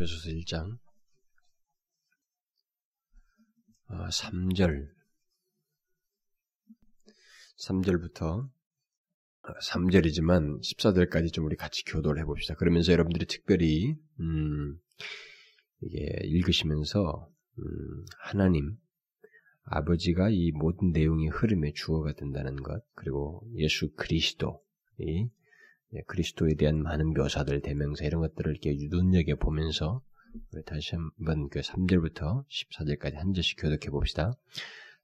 에베소서 1장 3절 3절부터 3절이지만 14절까지 좀 우리 같이 교도를 해봅시다. 그러면서 여러분들이 특별히 음, 이게 읽으시면서 음, 하나님 아버지가 이 모든 내용의 흐름의 주어가 된다는 것 그리고 예수 그리스도 이 예, 그리스도에 대한 많은 묘사들 대명사 이런 것들을 이렇게 눈여겨 보면서 우리 다시 한번 그 3절부터 14절까지 한 절씩 교독해 봅시다.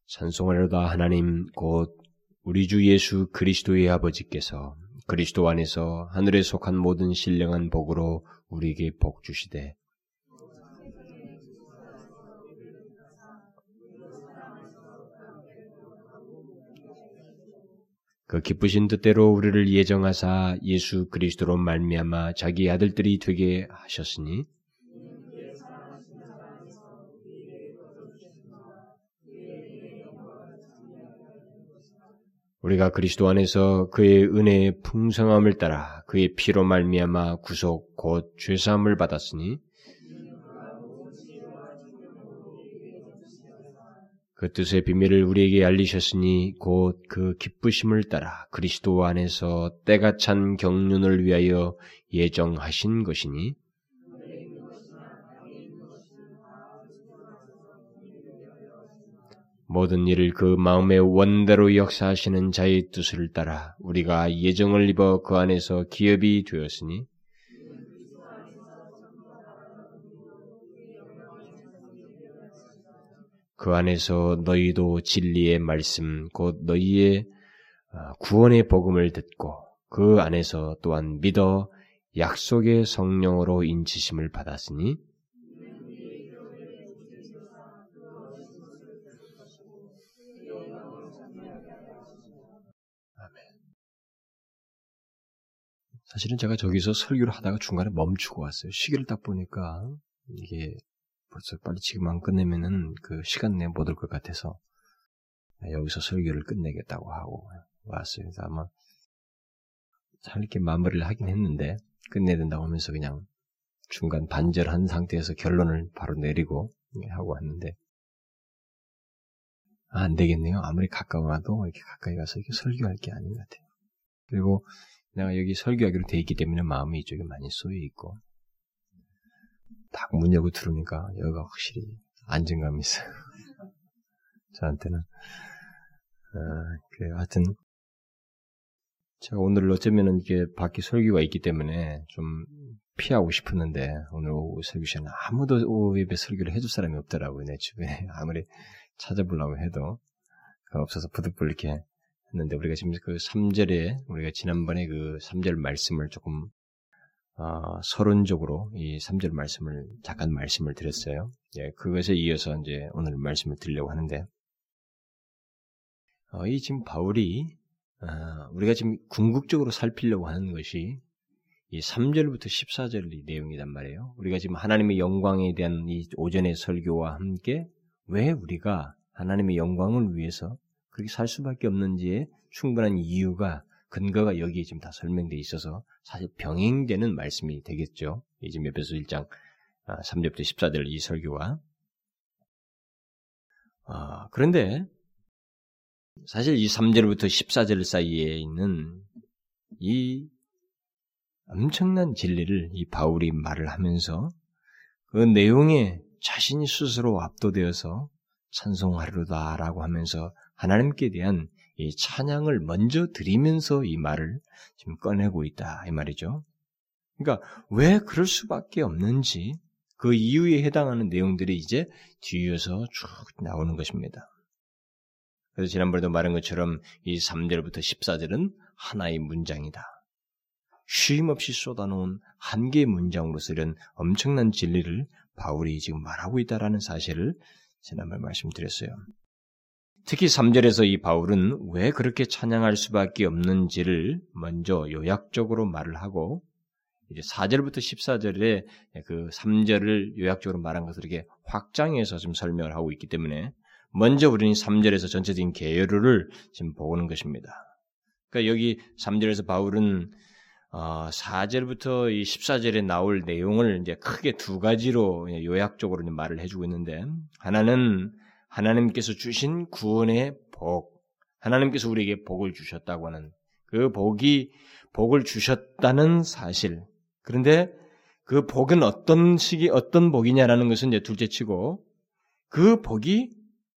찬송하려다 하나님 곧 우리 주 예수 그리스도의 아버지께서 그리스도 안에서 하늘에 속한 모든 신령한 복으로 우리에게 복 주시되 그 기쁘신 뜻대로 우리를 예정하사 예수 그리스도로 말미암아 자기 아들들이 되게 하셨으니 우리가 그리스도 안에서 그의 은혜의 풍성함을 따라 그의 피로 말미암아 구속 곧 죄사함을 받았으니 그 뜻의 비밀을 우리에게 알리셨으니 곧 그 기쁘심을 따라 그리스도 안에서 때가 찬 경륜을 위하여 예정하신 것이니 모든 일을 그 마음의 원대로 역사하시는 자의 뜻을 따라 우리가 예정을 입어 그 안에서 기업이 되었으니 그 안에서 너희도 진리의 말씀 곧 너희의 어, 구원의 복음을 듣고 그 안에서 또한 믿어 약속의 성령으로 인치심을 받았으니 사실은 제가 저기서 설교를 하다가 중간에 멈추고 왔어요. 시계를 딱 보니까 이게 벌써 빨리 지금 안 끝내면은 그 시간 내에 못 올 것 같아서 여기서 설교를 끝내겠다고 하고 왔어요. 그래서 아마 잘 이렇게 마무리를 하긴 했는데 끝내야 된다고 하면서 그냥 중간 반절한 상태에서 결론을 바로 내리고 하고 왔는데 아, 안 되겠네요. 아무리 가까워도 이렇게 가까이 가서 이렇게 설교할 게 아닌 것 같아요. 그리고 내가 여기 설교하기로 돼 있기 때문에 마음이 이쪽에 많이 쏘여 있고 딱 문 열고 들어오니까 여기가 확실히 안정감이 있어요. 저한테는. 어, 그래 하여튼 제가 오늘 어쩌면은 이게 밖에 설교가 있기 때문에 좀 피하고 싶었는데 오늘 오후 설교 시간에 아무도 오후 예배 설교를 해줄 사람이 없더라고요 내 주변에 아무리 찾아보려고 해도 없어서 부득불 이렇게 했는데 우리가 지금 그 3절에 우리가 지난번에 그 3절 말씀을 조금 어, 서론적으로 이 3절 말씀을 잠깐 말씀을 드렸어요. 예, 그것에 이어서 이제 오늘 말씀을 드리려고 하는데 어, 이 지금 바울이 어, 우리가 지금 궁극적으로 살피려고 하는 것이 이 3절부터 14절 이 내용이란 말이에요. 우리가 지금 하나님의 영광에 대한 이 오전의 설교와 함께 왜 우리가 하나님의 영광을 위해서 그렇게 살 수밖에 없는지에 충분한 이유가 근거가 여기에 지금 다 설명되어 있어서 사실 병행되는 말씀이 되겠죠. 이 지금 에베소 1장 3절부터 14절 이 설교와 아, 그런데 사실 이 3절부터 14절 사이에 있는 이 엄청난 진리를 이 바울이 말을 하면서 그 내용에 자신이 스스로 압도되어서 찬송하리로다라고 하면서 하나님께 대한 이 찬양을 먼저 드리면서 이 말을 지금 꺼내고 있다 이 말이죠. 그러니까 왜 그럴 수밖에 없는지 그 이유에 해당하는 내용들이 이제 뒤에서 쭉 나오는 것입니다. 그래서 지난번에도 말한 것처럼 이 3절부터 14절은 하나의 문장이다. 쉼 없이 쏟아놓은 한 개의 문장으로서 이런 엄청난 진리를 바울이 지금 말하고 있다라는 사실을 지난번에 말씀드렸어요. 특히 3절에서 이 바울은 왜 그렇게 찬양할 수밖에 없는지를 먼저 요약적으로 말을 하고 이제 4절부터 14절에 그 3절을 요약적으로 말한 것을 이렇게 확장해서 지금 설명을 하고 있기 때문에 먼저 우리는 3절에서 전체적인 계율을 지금 보는 것입니다. 그러니까 여기 3절에서 바울은 어, 4절부터 이 14절에 나올 내용을 이제 크게 두 가지로 요약적으로 말을 해주고 있는데, 하나는 하나님께서 주신 구원의 복, 하나님께서 우리에게 복을 주셨다고 하는 그 복이 복을 주셨다는 사실. 그런데 그 복은 어떤 시기 어떤 복이냐라는 것은 이제 둘째치고 그 복이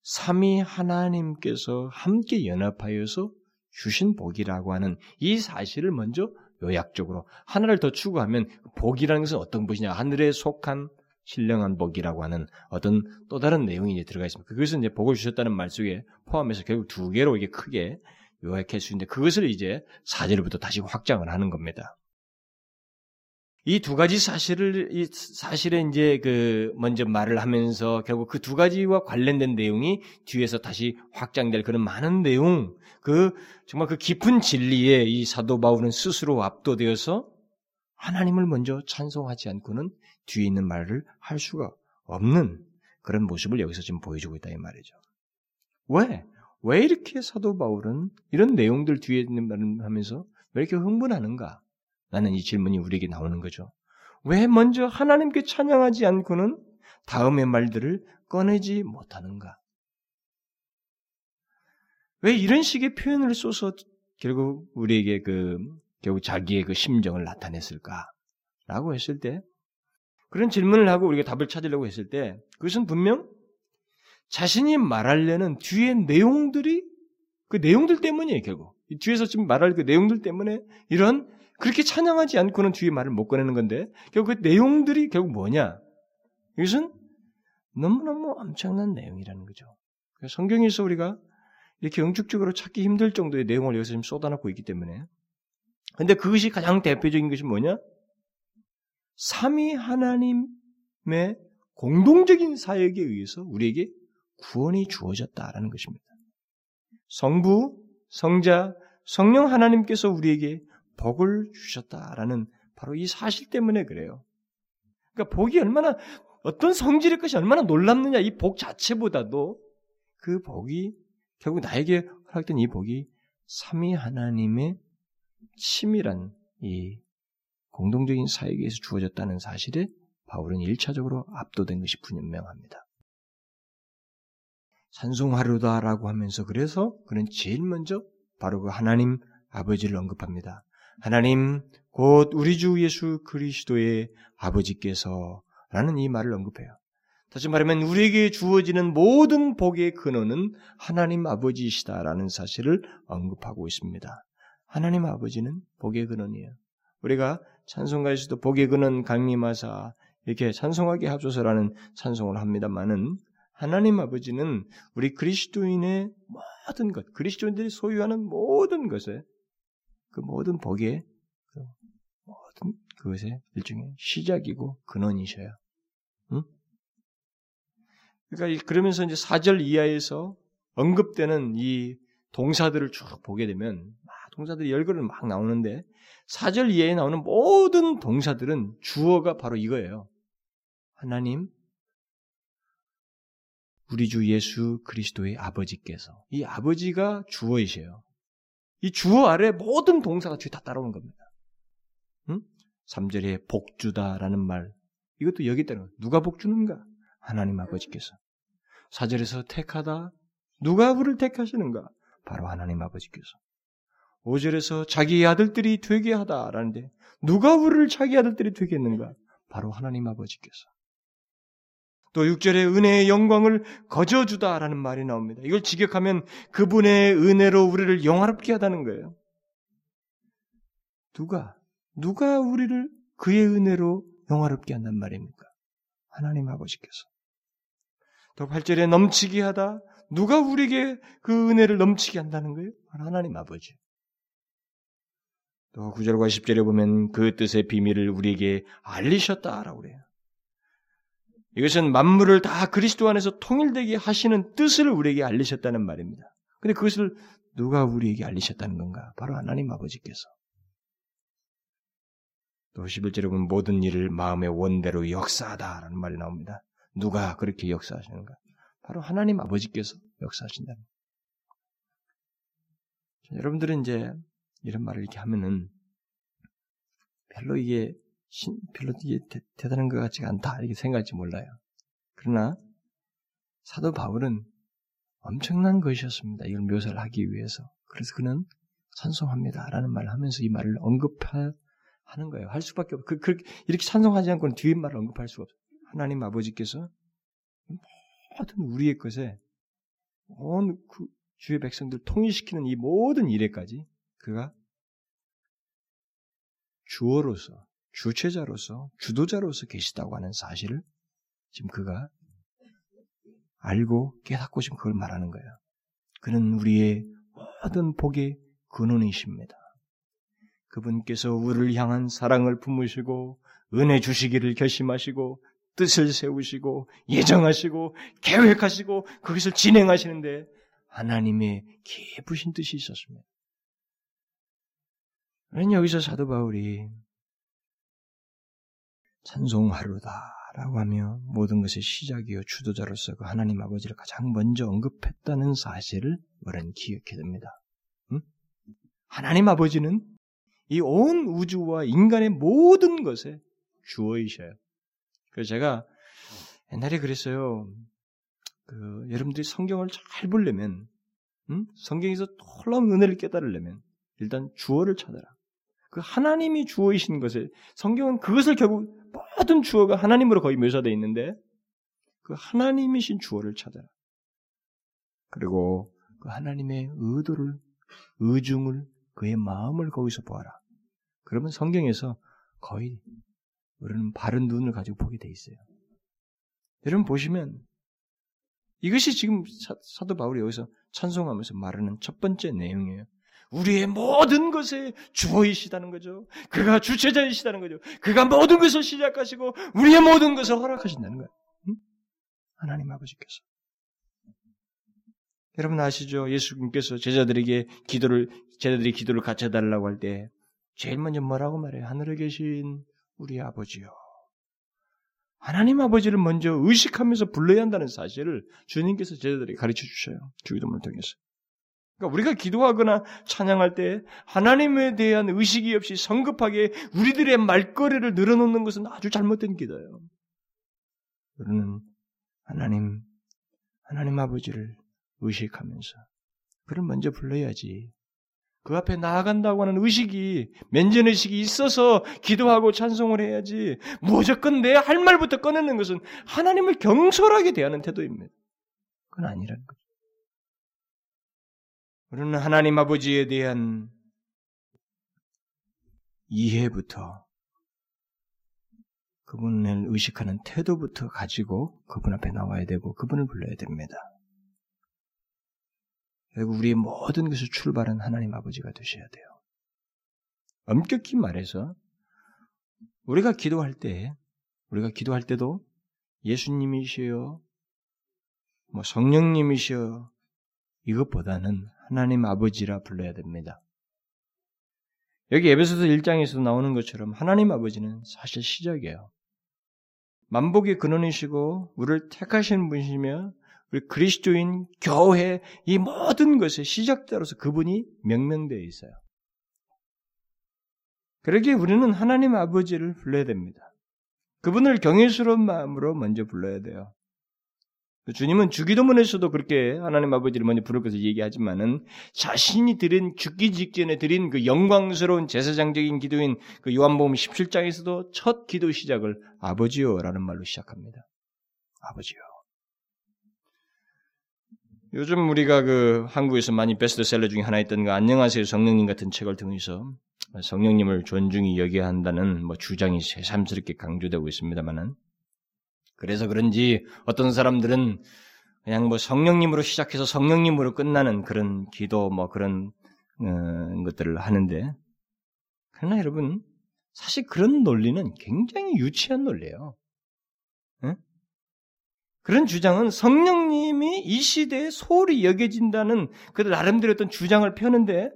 삼위 하나님께서 함께 연합하여서 주신 복이라고 하는 이 사실을 먼저 요약적으로 하나를 더 추구하면 복이라는 것은 어떤 것이냐 하늘에 속한 신령한 복이라고 하는 어떤 또 다른 내용이 이제 들어가 있습니다. 그것은 이제 복을 주셨다는 말 속에 포함해서 결국 두 개로 이게 크게 요약할 수 있는데 그것을 이제 사절부터 다시 확장을 하는 겁니다. 이 두 가지 사실을 이 사실에 이제 그 먼저 말을 하면서 결국 그 두 가지와 관련된 내용이 뒤에서 다시 확장될 그런 많은 내용, 그 정말 그 깊은 진리에 이 사도 바울은 스스로 압도되어서 하나님을 먼저 찬송하지 않고는 뒤에 있는 말을 할 수가 없는 그런 모습을 여기서 지금 보여주고 있다 이 말이죠. 왜? 왜 이렇게 사도 바울은 이런 내용들 뒤에 있는 말을 하면서 왜 이렇게 흥분하는가? 라는 이 질문이 우리에게 나오는 거죠. 왜 먼저 하나님께 찬양하지 않고는 다음의 말들을 꺼내지 못하는가? 왜 이런 식의 표현을 써서 결국 우리에게 그 결국 자기의 그 심정을 나타냈을까? 라고 했을 때 그런 질문을 하고 우리가 답을 찾으려고 했을 때 그것은 분명 자신이 말하려는 뒤의 내용들이 그 내용들 때문이에요, 결국. 뒤에서 지금 말할 그 내용들 때문에 이런 그렇게 찬양하지 않고는 뒤에 말을 못 꺼내는 건데 결국 그 내용들이 결국 뭐냐? 이것은 너무너무 엄청난 내용이라는 거죠. 성경에서 우리가 이렇게 응축적으로 찾기 힘들 정도의 내용을 여기서 지금 쏟아놓고 있기 때문에 근데 그것이 가장 대표적인 것이 뭐냐? 삼위 하나님의 공동적인 사역에 의해서 우리에게 구원이 주어졌다라는 것입니다. 성부, 성자, 성령 하나님께서 우리에게 복을 주셨다라는 바로 이 사실 때문에 그래요. 그러니까 복이 얼마나 어떤 성질의 것이 얼마나 놀랍느냐 이 복 자체보다도 그 복이 결국 나에게 허락된 이 복이 삼위 하나님의 치밀한 이 공동적인 사역에서 주어졌다는 사실에 바울은 일차적으로 압도된 것이 분명합니다. 산송하루다라고 하면서 그래서 그는 제일 먼저 바로 그 하나님 아버지를 언급합니다. 하나님 곧 우리 주 예수 그리스도의 아버지께서 라는 이 말을 언급해요. 다시 말하면 우리에게 주어지는 모든 복의 근원은 하나님 아버지이시다라는 사실을 언급하고 있습니다. 하나님 아버지는 복의 근원이에요. 우리가 찬송가에서도 복의 근원 강림하사 이렇게 찬송하게 합소서라는 찬송을 합니다만은 하나님 아버지는 우리 그리스도인의 모든 것, 그리스도인들이 소유하는 모든 것에 그 모든 복의 그 모든 그것의 일종의 시작이고 근원이셔요. 응? 그러니까 그러면서 이제 4절 이하에서 언급되는 이 동사들을 쭉 보게 되면 막 동사들이 열거를 막 나오는데 4절 이하에 나오는 모든 동사들은 주어가 바로 이거예요. 하나님, 우리 주 예수 그리스도의 아버지께서 이 아버지가 주어이셔요. 이 주어 아래 모든 동사가 뒤에 다 따라오는 겁니다. 응? 3절에 복주다라는 말 이것도 여기 있다는 누가 복주는가? 하나님 아버지께서. 4절에서 택하다 누가 그를 택하시는가? 바로 하나님 아버지께서. 5절에서 자기 아들들이 되게 하다라는데 누가 우리를 자기 아들들이 되게 했는가? 바로 하나님 아버지께서. 또 6절에 은혜의 영광을 거저주다라는 말이 나옵니다. 이걸 직역하면 그분의 은혜로 우리를 영화롭게 하다는 거예요. 누가, 누가 우리를 그의 은혜로 영화롭게 한단 말입니까? 하나님 아버지께서. 또 8절에 넘치게 하다. 누가 우리에게 그 은혜를 넘치게 한다는 거예요? 하나님 아버지. 또 9절과 10절에 보면 그 뜻의 비밀을 우리에게 알리셨다라고 그래요. 이것은 만물을 다 그리스도 안에서 통일되게 하시는 뜻을 우리에게 알리셨다는 말입니다. 근데 그것을 누가 우리에게 알리셨다는 건가? 바로 하나님 아버지께서. 또 11절에 보면 모든 일을 마음의 원대로 역사하다라는 말이 나옵니다. 누가 그렇게 역사하시는가? 바로 하나님 아버지께서 역사하신다는. 자, 여러분들은 이제 이런 말을 이렇게 하면은 별로 이게 신, 별로 이게 대, 단한 것 같지가 않다 이렇게 생각할지 몰라요. 그러나 사도 바울은 엄청난 것이었습니다. 이걸 묘사를 하기 위해서. 그래서 그는 찬송합니다라는 말을 하면서 이 말을 언급하는 거예요. 할 수밖에 없. 그, 그 이렇게 찬송하지 않고는 뒤에 말을 언급할 수가 없어요. 하나님 아버지께서 모든 우리의 것에 온 그 주의 백성들 통일시키는 이 모든 일에까지 그가 주어로서 주체자로서 주도자로서 계시다고 하는 사실을 지금 그가 알고 깨닫고 지금 그걸 말하는 거예요. 그는 우리의 모든 복의 근원이십니다. 그분께서 우리를 향한 사랑을 품으시고 은혜 주시기를 결심하시고 뜻을 세우시고 예정하시고 계획하시고 그것을 진행하시는데 하나님의 깊으신 뜻이 있었습니다. 그는 여기서 사도 바울이 찬송하루다라고 하며 모든 것의 시작이요 주도자로서 그 하나님 아버지를 가장 먼저 언급했다는 사실을 우리는 기억해야 됩니다. 응? 하나님 아버지는 이 온 우주와 인간의 모든 것에 주어이셔요. 그래서 제가 옛날에 그랬어요. 그 여러분들이 성경을 잘 보려면 응? 성경에서 놀라운 은혜를 깨달으려면 일단 주어를 찾아라. 그 하나님이 주어이신 것을 성경은 그것을 결국 모든 주어가 하나님으로 거의 묘사되어 있는데 그 하나님이신 주어를 찾아라. 그리고 그 하나님의 의도를 의중을 그의 마음을 거기서 보아라. 그러면 성경에서 거의 우리는 바른 눈을 가지고 보게 돼 있어요. 여러분 보시면 이것이 지금 사 도 바울이 여기서 찬송하면서 말하는 첫 번째 내용이에요. 우리의 모든 것에 주어이시다는 거죠. 그가 주체자이시다는 거죠. 그가 모든 것을 시작하시고 우리의 모든 것을 허락하신다는 거예요. 응? 하나님 아버지께서. 여러분 아시죠? 예수님께서 제자들에게 기도를 제자들이 기도를 같이 해달라고 할 때 제일 먼저 뭐라고 말해요? 하늘에 계신 우리 아버지요. 하나님 아버지를 먼저 의식하면서 불러야 한다는 사실을 주님께서 제자들에게 가르쳐 주셔요. 주기도문을 통해서. 그러니까 우리가 기도하거나 찬양할 때 하나님에 대한 의식이 없이 성급하게 우리들의 말거리를 늘어놓는 것은 아주 잘못된 기도예요. 우리는 하나님, 하나님 아버지를 의식하면서 그를 먼저 불러야지. 그 앞에 나아간다고 하는 의식이, 면전 의식이 있어서 기도하고 찬송을 해야지. 무조건 내 할 말부터 꺼내는 것은 하나님을 경솔하게 대하는 태도입니다. 그건 아니라는 거죠. 우리는 하나님 아버지에 대한 이해부터 그분을 의식하는 태도부터 가지고 그분 앞에 나와야 되고 그분을 불러야 됩니다. 그리고 우리의 모든 것을 출발은 하나님 아버지가 되셔야 돼요. 엄격히 말해서 우리가 기도할 때 우리가 기도할 때도 예수님이시여 뭐 성령님이시여 이것보다는 하나님 아버지라 불러야 됩니다. 여기 에베소서 1장에서 나오는 것처럼 하나님 아버지는 사실 시작이에요. 만복의 근원이시고 우리를 택하신 분이시며 우리 그리스도인 교회 이 모든 것의 시작자로서 그분이 명명되어 있어요. 그러기에 우리는 하나님 아버지를 불러야 됩니다. 그분을 경외스러운 마음으로 먼저 불러야 돼요. 주님은 주기도문에서도 그렇게 하나님 아버지를 먼저 것을 얘기하지만은 자신이 드린 죽기 직전에 드린 그 영광스러운 제사장적인 기도인 그 요한복음 17장에서도 첫 기도 시작을 아버지요라는 말로 시작합니다. 아버지요. 요즘 우리가 그 한국에서 많이 베스트셀러 중에 하나였던 그 안녕하세요 성령님 같은 책을 통해서 성령님을 존중히 여겨야 한다는 뭐 주장이 새삼스럽게 강조되고 있습니다만은 그래서 그런지 어떤 사람들은 그냥 뭐 성령님으로 시작해서 성령님으로 끝나는 그런 기도 뭐 그런 어, 것들을 하는데 그러나 여러분 사실 그런 논리는 굉장히 유치한 논리예요. 응? 그런 주장은 성령님이 이 시대에 소홀히 여겨진다는 그 나름대로 어떤 주장을 펴는데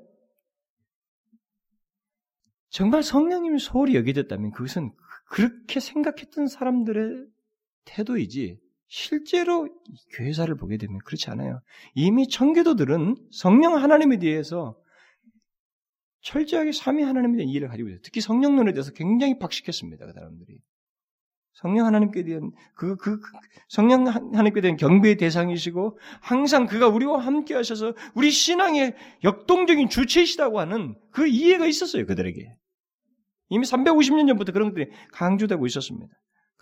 정말 성령님이 소홀히 여겨졌다면 그것은 그렇게 생각했던 사람들의 태도이지 실제로 교회사를 보게 되면 그렇지 않아요. 이미 청교도들은 성령 하나님에 대해서 철저하게 삼위 하나님에 대한 이해를 가지고 있어요. 특히 성령론에 대해서 굉장히 박식했습니다. 그 사람들이. 성령 하나님께 대한 그, 그, 그, 성령 하나님께 대한 경배의 대상이시고 항상 그가 우리와 함께 하셔서 우리 신앙의 역동적인 주체이시다고 하는 그 이해가 있었어요. 그들에게. 이미 350년 전부터 그런 것들이 강조되고 있었습니다.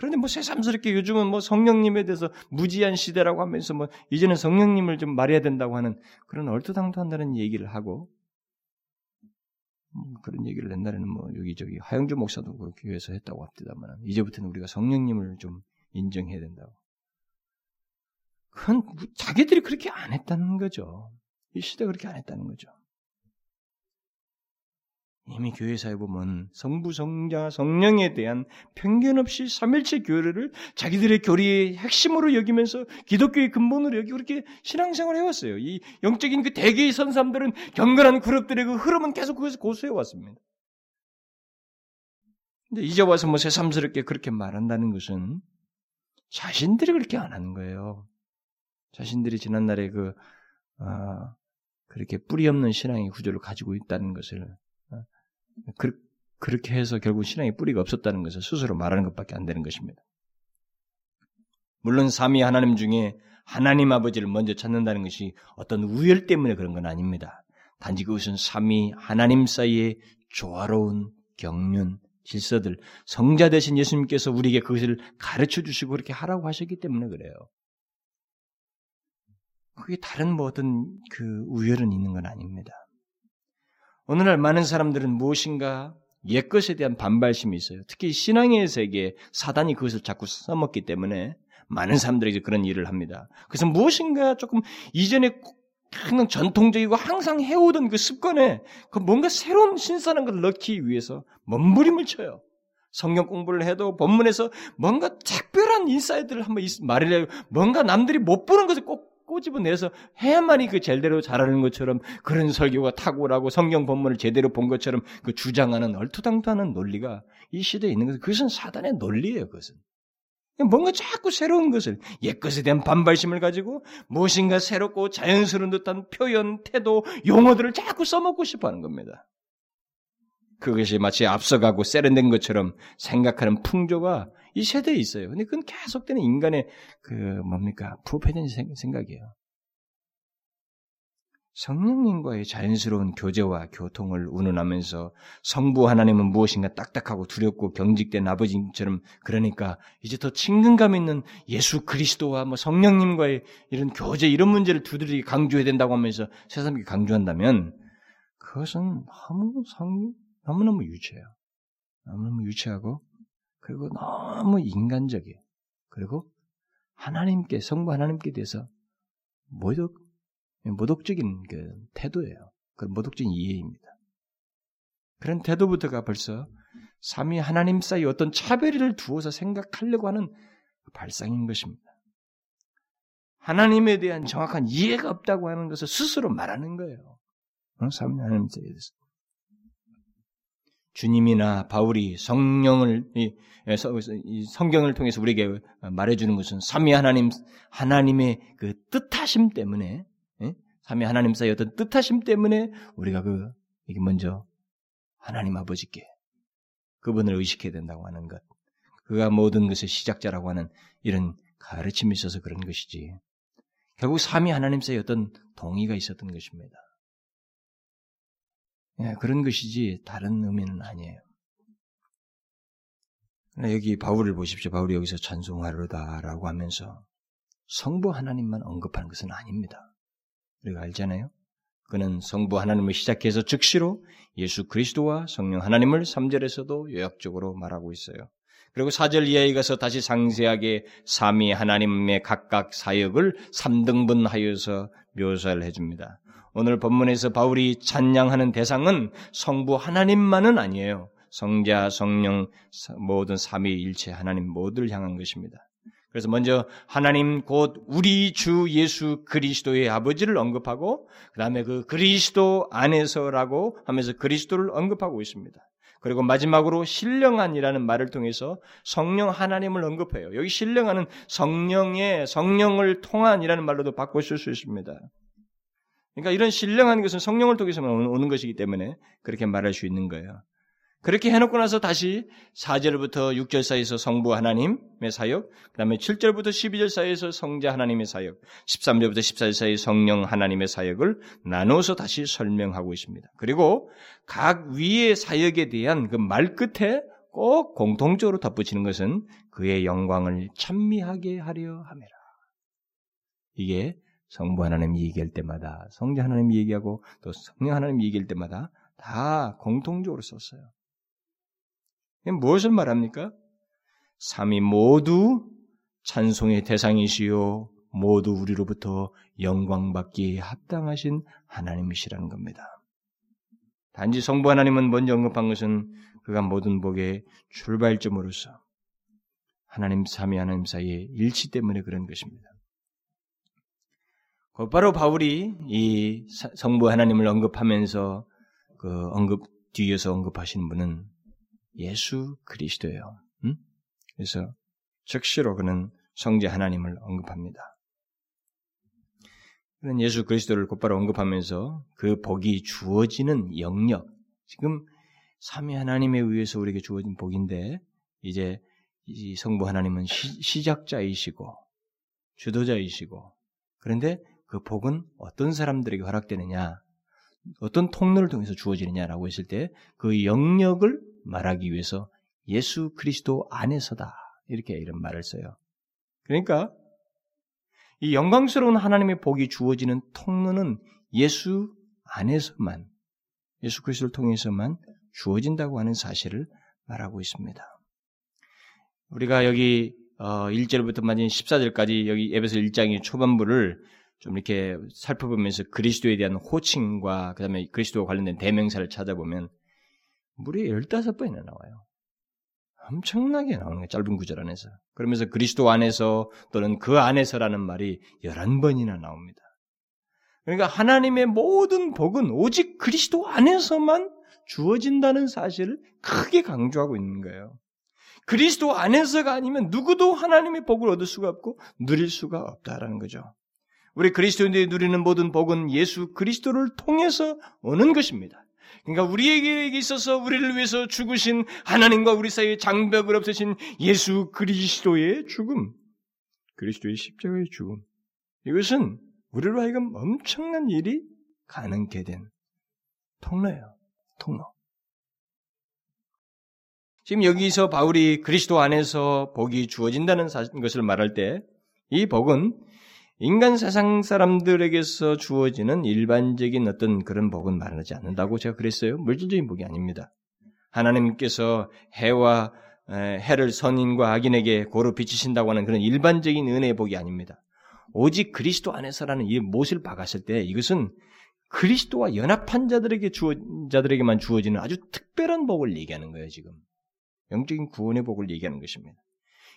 그런데 뭐 새삼스럽게 요즘은 뭐 성령님에 대해서 무지한 시대라고 하면서 뭐 이제는 성령님을 좀 말해야 된다고 하는 그런 얼토당토한다는 얘기를 하고 음, 그런 얘기를 옛날에는 뭐 여기저기 하영주 목사도 그 교회에서 했다고 합니다만 이제부터는 우리가 성령님을 좀 인정해야 된다고. 그건 자기들이 그렇게 안 했다는 거죠. 이 시대가 그렇게 안 했다는 거죠. 이미 교회사에 보면 성부, 성자, 성령에 대한 편견 없이 삼일체 교회를 자기들의 교리의 핵심으로 여기면서 기독교의 근본으로 여기 그렇게 신앙생활을 해왔어요. 이 영적인 그 대개의 선사람들은 경건한 그룹들의 그 흐름은 계속 그것을 고수해왔습니다. 근데 이제 와서 뭐 새삼스럽게 그렇게 말한다는 것은 자신들이 그렇게 안 하는 거예요. 자신들이 지난날에 그, 아, 그렇게 뿌리 없는 신앙의 구조를 가지고 있다는 것을 그, 그렇게 해서 결국 신앙의 뿌리가 없었다는 것을 스스로 말하는 것밖에 안 되는 것입니다. 물론 삼위 하나님 중에 하나님 아버지를 먼저 찾는다는 것이 어떤 우열 때문에 그런 건 아닙니다. 단지 그것은 삼위 하나님 사이의 조화로운 경륜, 질서들, 성자 되신 예수님께서 우리에게 그것을 가르쳐 주시고 그렇게 하라고 하셨기 때문에 그래요. 그게 다른 뭐 어떤 그 우열은 있는 건 아닙니다. 오늘날 많은 사람들은 무엇인가 옛 것에 대한 반발심이 있어요. 특히 신앙의 세계에 사단이 그것을 자꾸 써먹기 때문에 많은 사람들이 그런 일을 합니다. 그래서 무엇인가 조금 이전에 항상 전통적이고 항상 해오던 그 습관에 그 뭔가 새로운 신선한 것을 넣기 위해서 몸부림을 쳐요. 성경 공부를 해도 본문에서 뭔가 특별한 insight를 한번 말하려고 뭔가 남들이 못 보는 것을 꼭 꼬집어내서 해야만이 그 제대로 잘하는 것처럼 그런 설교가 탁월하고 성경 본문을 제대로 본 것처럼 그 주장하는 얼토당토하는 논리가 이 시대에 있는 것은 그것은 사단의 논리예요. 그것은 뭔가 자꾸 새로운 것을 옛것에 대한 반발심을 가지고 무엇인가 새롭고 자연스러운 듯한 표현, 태도, 용어들을 자꾸 써먹고 싶어하는 겁니다. 그것이 마치 앞서가고 세련된 것처럼 생각하는 풍조가 이 세대에 있어요. 근데 그건 계속되는 인간의 그 뭡니까 부패된 생각이에요. 성령님과의 자연스러운 교제와 교통을 운운하면서 성부 하나님은 무엇인가 딱딱하고 두렵고 경직된 아버지처럼 그러니까 이제 더 친근감 있는 예수 그리스도와 뭐 성령님과의 이런 교제 이런 문제를 두드리 강조해야 된다고 하면서 세상에 강조한다면 그것은 너무 성 너무너무 유치해요. 너무너무 유치하고 그리고 너무 인간적이에요. 그리고 하나님께 성부 하나님께 대해서 모독 모독적인 그 태도예요. 그 모독적인 이해입니다. 그런 태도부터가 벌써 삼위 하나님 사이 어떤 차별을 두어서 생각하려고 하는 발상인 것입니다. 하나님에 대한 정확한 이해가 없다고 하는 것을 스스로 말하는 거예요. 어? 삼위 하나님 사이에 대해서. 주님이나 바울이 성령을 이, 성경을 통해서 우리에게 말해주는 것은 삼위 하나님 하나님의 그 뜻하심 때문에 예? 삼위 하나님 사이 어떤 뜻하심 때문에 우리가 그 이게 먼저 하나님 아버지께 그분을 의식해야 된다고 하는 것, 그가 모든 것의 시작자라고 하는 이런 가르침이 있어서 그런 것이지. 결국 삼위 하나님 사이 어떤 동의가 있었던 것입니다. 예, 그런 것이지 다른 의미는 아니에요. 여기 바울을 보십시오. 바울이 여기서 찬송하려다라고 하면서 성부 하나님만 언급하는 것은 아닙니다. 우리가 알잖아요. 그는 성부 하나님을 시작해서 즉시로 예수 그리스도와 성령 하나님을 3절에서도 요약적으로 말하고 있어요. 그리고 4절 이하에 가서 다시 상세하게 삼위 하나님의 각각 사역을 3등분하여서 묘사를 해줍니다. 오늘 본문에서 바울이 찬양하는 대상은 성부 하나님만은 아니에요. 성자, 성령, 모든 삼위일체 하나님 모두를 향한 것입니다. 그래서 먼저 하나님 곧 우리 주 예수 그리스도의 아버지를 언급하고 그 다음에 그 그리스도 안에서라고 하면서 그리스도를 언급하고 있습니다. 그리고 마지막으로 신령한이라는 말을 통해서 성령 하나님을 언급해요. 여기 신령한은 성령의 성령을 통한이라는 말로도 바꿔 쓸 수 있습니다. 그러니까 이런 신령한 것은 성령을 통해서만 오는 것이기 때문에 그렇게 말할 수 있는 거예요. 그렇게 해놓고 나서 다시 4절부터 6절 사이에서 성부 하나님의 사역, 그 다음에 7절부터 12절 사이에서 성자 하나님의 사역, 13절부터 14절 사이 성령 하나님의 사역을 나눠서 다시 설명하고 있습니다. 그리고 각 위의 사역에 대한 그 말 끝에 꼭 공통적으로 덧붙이는 것은 그의 영광을 찬미하게 하려 함이라. 이게 성부 하나님 얘기할 때마다 성자 하나님 얘기하고 또 성령 하나님 얘기할 때마다 다 공통적으로 썼어요. 무엇을 말합니까? 삼이 모두 찬송의 대상이시요 모두 우리로부터 영광받기에 합당하신 하나님이시라는 겁니다. 단지 성부 하나님은 먼저 언급한 것은 그가 모든 복의 출발점으로서 하나님 삼위 하나님 사이의 일치 때문에 그런 것입니다. 곧바로 바울이 이 성부 하나님을 언급하면서 그 언급 뒤에서 언급하시는 분은 예수 그리스도예요. 음? 그래서 즉시로 그는 성제 하나님을 언급합니다. 그런 예수 그리스도를 곧바로 언급하면서 그 복이 주어지는 영역, 지금 삼위 하나님에 의해서 우리에게 주어진 복인데 이제 이 성부 하나님은 시, 작자이시고 주도자이시고 그런데 그 복은 어떤 사람들에게 허락되느냐, 어떤 통로를 통해서 주어지느냐라고 했을 때 그 영역을 말하기 위해서 예수 그리스도 안에서다. 이렇게 이런 말을 써요. 그러니까 이 영광스러운 하나님의 복이 주어지는 통로는 예수 안에서만, 예수 그리스도를 통해서만 주어진다고 하는 사실을 말하고 있습니다. 우리가 여기 1절부터 어, 맞은 14절까지 여기 에베소 1장의 초반부를 좀 이렇게 살펴보면서 그리스도에 대한 호칭과 그다음에 그리스도와 관련된 대명사를 찾아보면 무려 15번이나 나와요. 엄청나게 나오는 거예요. 짧은 구절 안에서. 그러면서 그리스도 안에서 또는 그 안에서라는 말이 11번이나 나옵니다. 그러니까 하나님의 모든 복은 오직 그리스도 안에서만 주어진다는 사실을 크게 강조하고 있는 거예요. 그리스도 안에서가 아니면 누구도 하나님의 복을 얻을 수가 없고 누릴 수가 없다라는 거죠. 우리 그리스도인들이 누리는 모든 복은 예수 그리스도를 통해서 오는 것입니다. 그러니까 우리에게 있어서 우리를 위해서 죽으신 하나님과 우리 사이에 장벽을 없애신 예수 그리스도의 죽음, 그리스도의 십자가의 죽음. 이것은 우리로 하여금 엄청난 일이 가능케 된 통로예요. 통로. 지금 여기서 바울이 그리스도 안에서 복이 주어진다는 것을 말할 때 이 복은 인간 세상 사람들에게서 주어지는 일반적인 어떤 그런 복은 말하지 않는다고 제가 그랬어요. 물질적인 복이 아닙니다. 하나님께서 해와 해를 선인과 악인에게 고루 비치신다고 하는 그런 일반적인 은혜의 복이 아닙니다. 오직 그리스도 안에서라는 이 못을 박았을 때 이것은 그리스도와 연합한 자들에게 주어 자들에게만 주어지는 아주 특별한 복을 얘기하는 거예요, 지금. 영적인 구원의 복을 얘기하는 것입니다.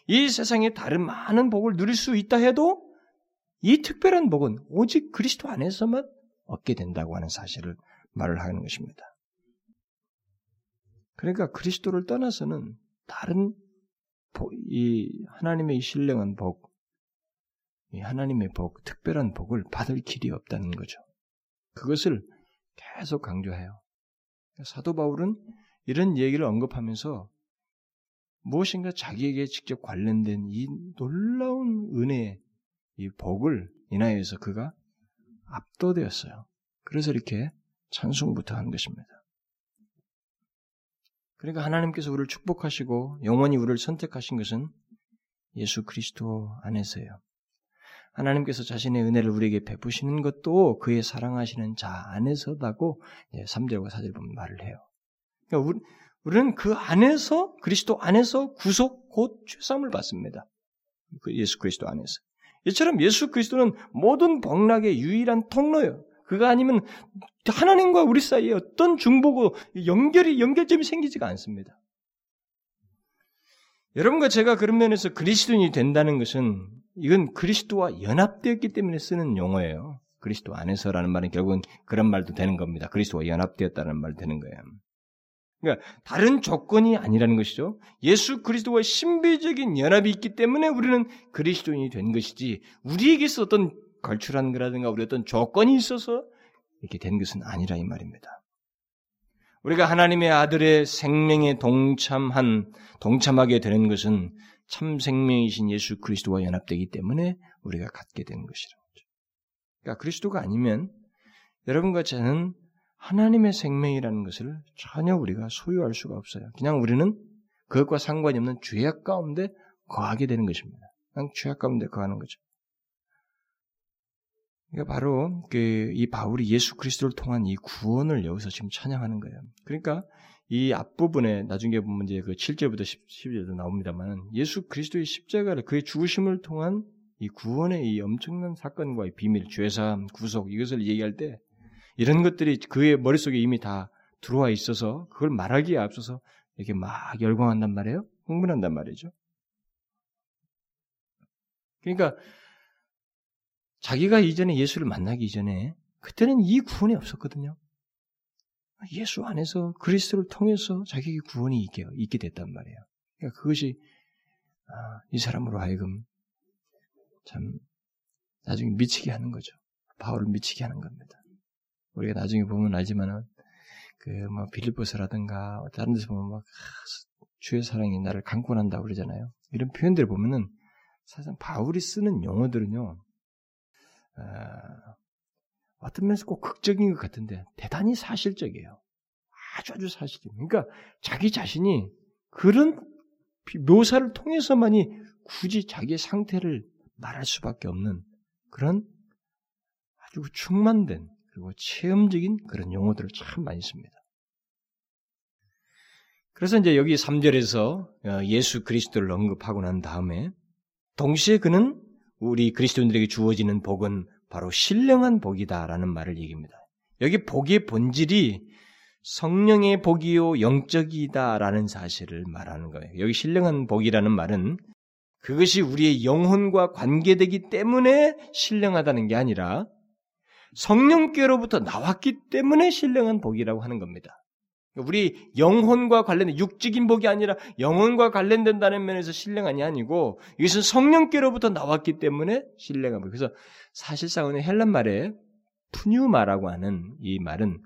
이 세상에 다른 많은 복을 누릴 수 있다 해도 이 특별한 복은 오직 그리스도 안에서만 얻게 된다고 하는 사실을 말을 하는 것입니다. 그러니까 그리스도를 떠나서는 다른 이 하나님의 신령한 복, 이 하나님의 복, 특별한 복을 받을 길이 없다는 거죠. 그것을 계속 강조해요. 사도 바울은 이런 얘기를 언급하면서 무엇인가 자기에게 직접 관련된 이 놀라운 은혜, 이 복을 인하여서 그가 압도되었어요. 그래서 이렇게 찬송부터 하는 것입니다. 그러니까 하나님께서 우리를 축복하시고 영원히 우리를 선택하신 것은 예수 그리스도 안에서예요. 하나님께서 자신의 은혜를 우리에게 베푸시는 것도 그의 사랑하시는 자 안에서다고 3절과 4절 보면 말을 해요. 그러니까 우리는 그 안에서 그리스도 안에서 구속 곧 죄삼을 받습니다. 그 예수 그리스도 안에서. 이처럼 예수 그리스도는 모든 복락의 유일한 통로예요. 그가 아니면 하나님과 우리 사이에 어떤 중보고 연결이 연결점이 생기지가 않습니다. 여러분과 제가 그런 면에서 그리스도인이 된다는 것은 이건 그리스도와 연합되었기 때문에 쓰는 용어예요. 그리스도 안에서라는 말은 결국은 그런 말도 되는 겁니다. 그리스도와 연합되었다는 말 되는 거예요. 그러니까 다른 조건이 아니라는 것이죠. 예수 그리스도와 신비적인 연합이 있기 때문에 우리는 그리스도인이 된 것이지 우리에게서 어떤 걸출한 거라든가 우리 어떤 조건이 있어서 이렇게 된 것은 아니라 이 말입니다. 우리가 하나님의 아들의 생명에 동참한 동참하게 되는 것은 참 생명이신 예수 그리스도와 연합되기 때문에 우리가 갖게 되는 것이라는 거죠. 그러니까 그리스도가 아니면 여러분과 저는 하나님의 생명이라는 것을 전혀 우리가 소유할 수가 없어요. 그냥 우리는 그것과 상관이 없는 죄악 가운데 거하게 되는 것입니다. 그냥 죄악 가운데 거하는 거죠. 그러니까 바로 그 이 바울이 예수 그리스도를 통한 이 구원을 여기서 지금 찬양하는 거예요. 그러니까 이 앞부분에 나중에 보면 이제 그 7절부터 10절도 나옵니다만 예수 그리스도의 십자가를 그의 죽으심을 통한 이 구원의 이 엄청난 사건과 의 비밀, 죄사, 구속 이것을 얘기할 때 이런 것들이 그의 머릿속에 이미 다 들어와 있어서 그걸 말하기에 앞서서 이렇게 막 열광한단 말이에요. 흥분한단 말이죠. 그러니까 자기가 이전에 예수를 만나기 전에 그때는 이 구원이 없었거든요. 예수 안에서 그리스도를 통해서 자기에게 구원이 있게, 있게 됐단 말이에요. 그러니까 그것이 아, 이 사람으로 하여금 참 나중에 미치게 하는 거죠. 바울을 미치게 하는 겁니다. 우리가 나중에 보면 알지만은 그뭐 빌립보서라든가 다른 데서 보면 막 아, 주의 사랑이 나를 강권한다 그러잖아요. 이런 표현들을 보면은 사실상 바울이 쓰는 용어들은요 어, 어떤 면에서 꼭 극적인 것 같은데 대단히 사실적이에요. 아주 아주 사실적. 그러니까 자기 자신이 그런 묘사를 통해서만이 굳이 자기의 상태를 말할 수밖에 없는 그런 아주 충만된 그리고 체험적인 그런 용어들을 참 많이 씁니다. 그래서 이제 여기 3절에서 어, 예수 그리스도를 언급하고 난 다음에 동시에 그는 우리 그리스도인들에게 주어지는 복은 바로 신령한 복이다라는 말을 얘기합니다. 여기 복의 본질이 성령의 복이요 영적이다라는 사실을 말하는 거예요. 여기 신령한 복이라는 말은 그것이 우리의 영혼과 관계되기 때문에 신령하다는 게 아니라 성령께로부터 나왔기 때문에 신령한 복이라고 하는 겁니다. 우리 영혼과 관련된 육적인 복이 아니라 영혼과 관련된다는 면에서 신령한이 아니고 이것은 성령께로부터 나왔기 때문에 신령한 복. 그래서 사실상은 헬란 말에 푸뉴마라고 하는 이 말은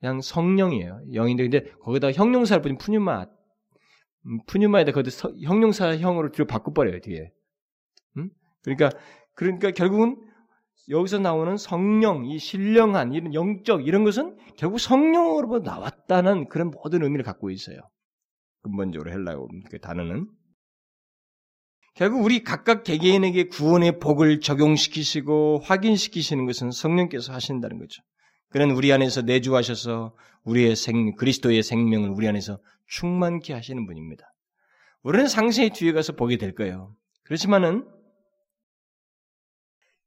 그냥 성령이에요. 영인데 근데 거기다 형용사를 붙인 푸뉴마 음, 푸뉴마에다 거기다 형용사 형으로 뒤로 바꿔버려요 뒤에. 음? 그러니까 그러니까 결국은 여기서 나오는 성령, 이 신령한, 이런 영적, 이런 것은 결국 성령으로부터 나왔다는 그런 모든 의미를 갖고 있어요. 근본적으로 헬라어 그 단어는. 결국 우리 각각 개개인에게 구원의 복을 적용시키시고 확인시키시는 것은 성령께서 하신다는 거죠. 그는 우리 안에서 내주하셔서 우리의 생, 그리스도의 생명을 우리 안에서 충만케 하시는 분입니다. 우리는 상세히 뒤에 가서 보게 될 거예요. 그렇지만은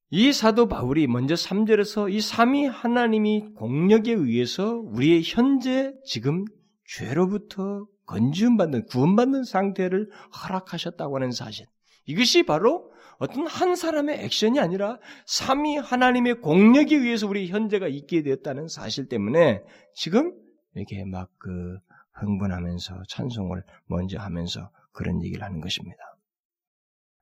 이 사도 바울이 먼저 3절에서 이 삼위 하나님이 공력에 의해서 우리의 현재 지금 죄로부터 건지움받는 구원받는 상태를 허락하셨다고 하는 사실. 이것이 바로 어떤 한 사람의 액션이 아니라 삼위 하나님의 공력에 의해서 우리 현재가 있게 되었다는 사실 때문에 지금 이렇게 막 그 흥분하면서 찬송을 먼저 하면서 그런 얘기를 하는 것입니다.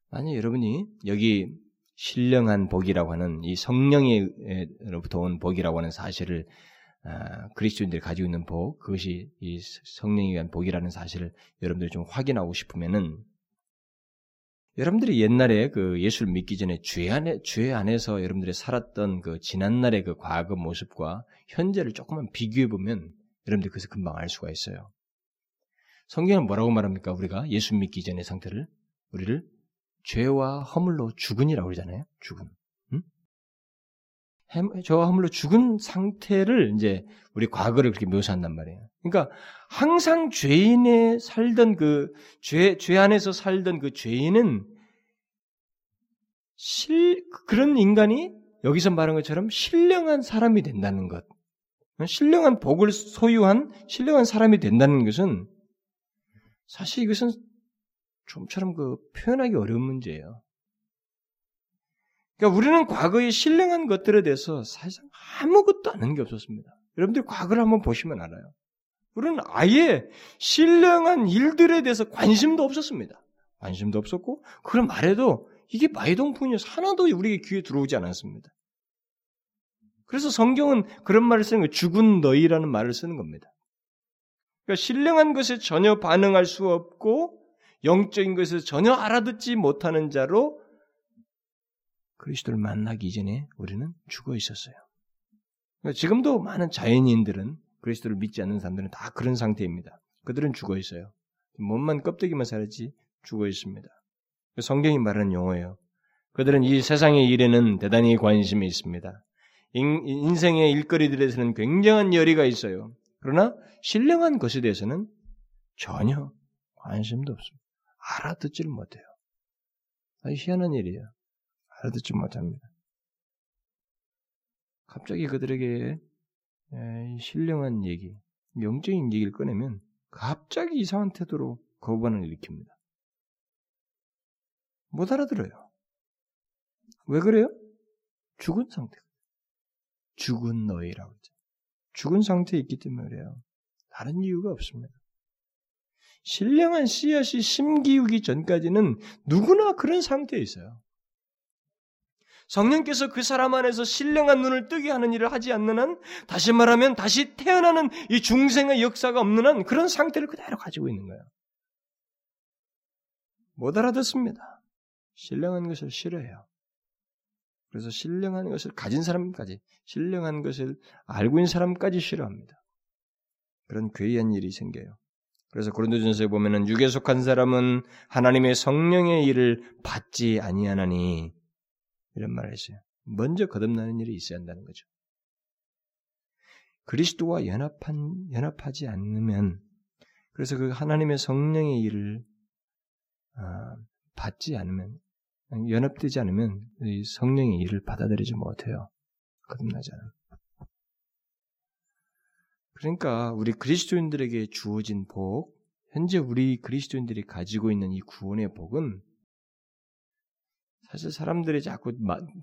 만약 여러분이 여기 신령한 복이라고 하는 이 성령으로부터 온 복이라고 하는 사실을 아, 그리스도인들이 가지고 있는 복, 그것이 이 성령에 의한 복이라는 사실을 여러분들이 좀 확인하고 싶으면은 여러분들이 옛날에 그 예수를 믿기 전에 죄 안에 죄 안에서 여러분들이 살았던 그 지난 날의 그 과거 모습과 현재를 조금만 비교해 보면 여러분들 그래서 금방 알 수가 있어요. 성경은 뭐라고 말합니까? 우리가 예수 믿기 전의 상태를 우리를 죄와 허물로 죽은이라고 그러잖아요. 죽은. 응? 죄와 허물로 죽은 상태를 이제 우리 과거를 그렇게 묘사한단 말이에요. 그러니까 항상 죄인에 살던 그 죄, 죄 안에서 살던 그 죄인은 실, 그런 인간이 여기서 말한 것처럼 신령한 사람이 된다는 것. 신령한 복을 소유한 신령한 사람이 된다는 것은 사실 이것은 좀처럼 그 표현하기 어려운 문제예요. 그러니까 우리는 과거의 신령한 것들에 대해서 사실상 아무것도 아는 게 없었습니다. 여러분들 과거를 한번 보시면 알아요. 우리는 아예 신령한 일들에 대해서 관심도 없었습니다. 관심도 없었고, 그걸 말해도 이게 마이동풍이어서 하나도 우리 귀에 들어오지 않았습니다. 그래서 성경은 그런 말을 쓰는 거예요. 죽은 너희라는 말을 쓰는 겁니다. 그러니까 신령한 것에 전혀 반응할 수 없고 영적인 것을 전혀 알아듣지 못하는 자로 그리스도를 만나기 이전에 우리는 죽어 있었어요. 그러니까 지금도 많은 자연인들은 그리스도를 믿지 않는 사람들은 다 그런 상태입니다. 그들은 죽어 있어요. 몸만 껍데기만 살았지 죽어 있습니다. 성경이 말하는 용어예요. 그들은 이 세상의 일에는 대단히 관심이 있습니다. 인, 생의 일거리들에서는 굉장한 열의가 있어요. 그러나 신령한 것에 대해서는 전혀 관심도 없습니다. 알아듣지를 못해요. 희한한 일이에요. 알아듣지 못합니다. 갑자기 그들에게 신령한 얘기, 영적인 얘기를 꺼내면 갑자기 이상한 태도로 거부반응을 일으킵니다. 못 알아들어요. 왜 그래요? 죽은 상태. 죽은 너희라고 했죠. 죽은 상태에 있기 때문에 그래요. 다른 이유가 없습니다. 신령한 씨앗이 심기우기 전까지는 누구나 그런 상태에 있어요. 성령께서 그 사람 안에서 신령한 눈을 뜨게 하는 일을 하지 않는 한, 다시 말하면 다시 태어나는 이 중생의 역사가 없는 한 그런 상태를 그대로 가지고 있는 거예요. 못 알아듣습니다. 신령한 것을 싫어해요. 그래서 신령한 것을 가진 사람까지, 신령한 것을 알고 있는 사람까지 싫어합니다. 그런 괴이한 일이 생겨요. 그래서 고린도전서에 보면은 육에 속한 사람은 하나님의 성령의 일을 받지 아니하나니 이런 말을 했어요. 먼저 거듭나는 일이 있어야 한다는 거죠. 그리스도와 연합한 연합하지 않으면 그래서 그 하나님의 성령의 일을 아, 받지 않으면 연합되지 않으면 성령의 일을 받아들이지 못해요. 거듭나지 않으면. 그러니까 우리 그리스도인들에게 주어진 복, 현재 우리 그리스도인들이 가지고 있는 이 구원의 복은 사실 사람들이 자꾸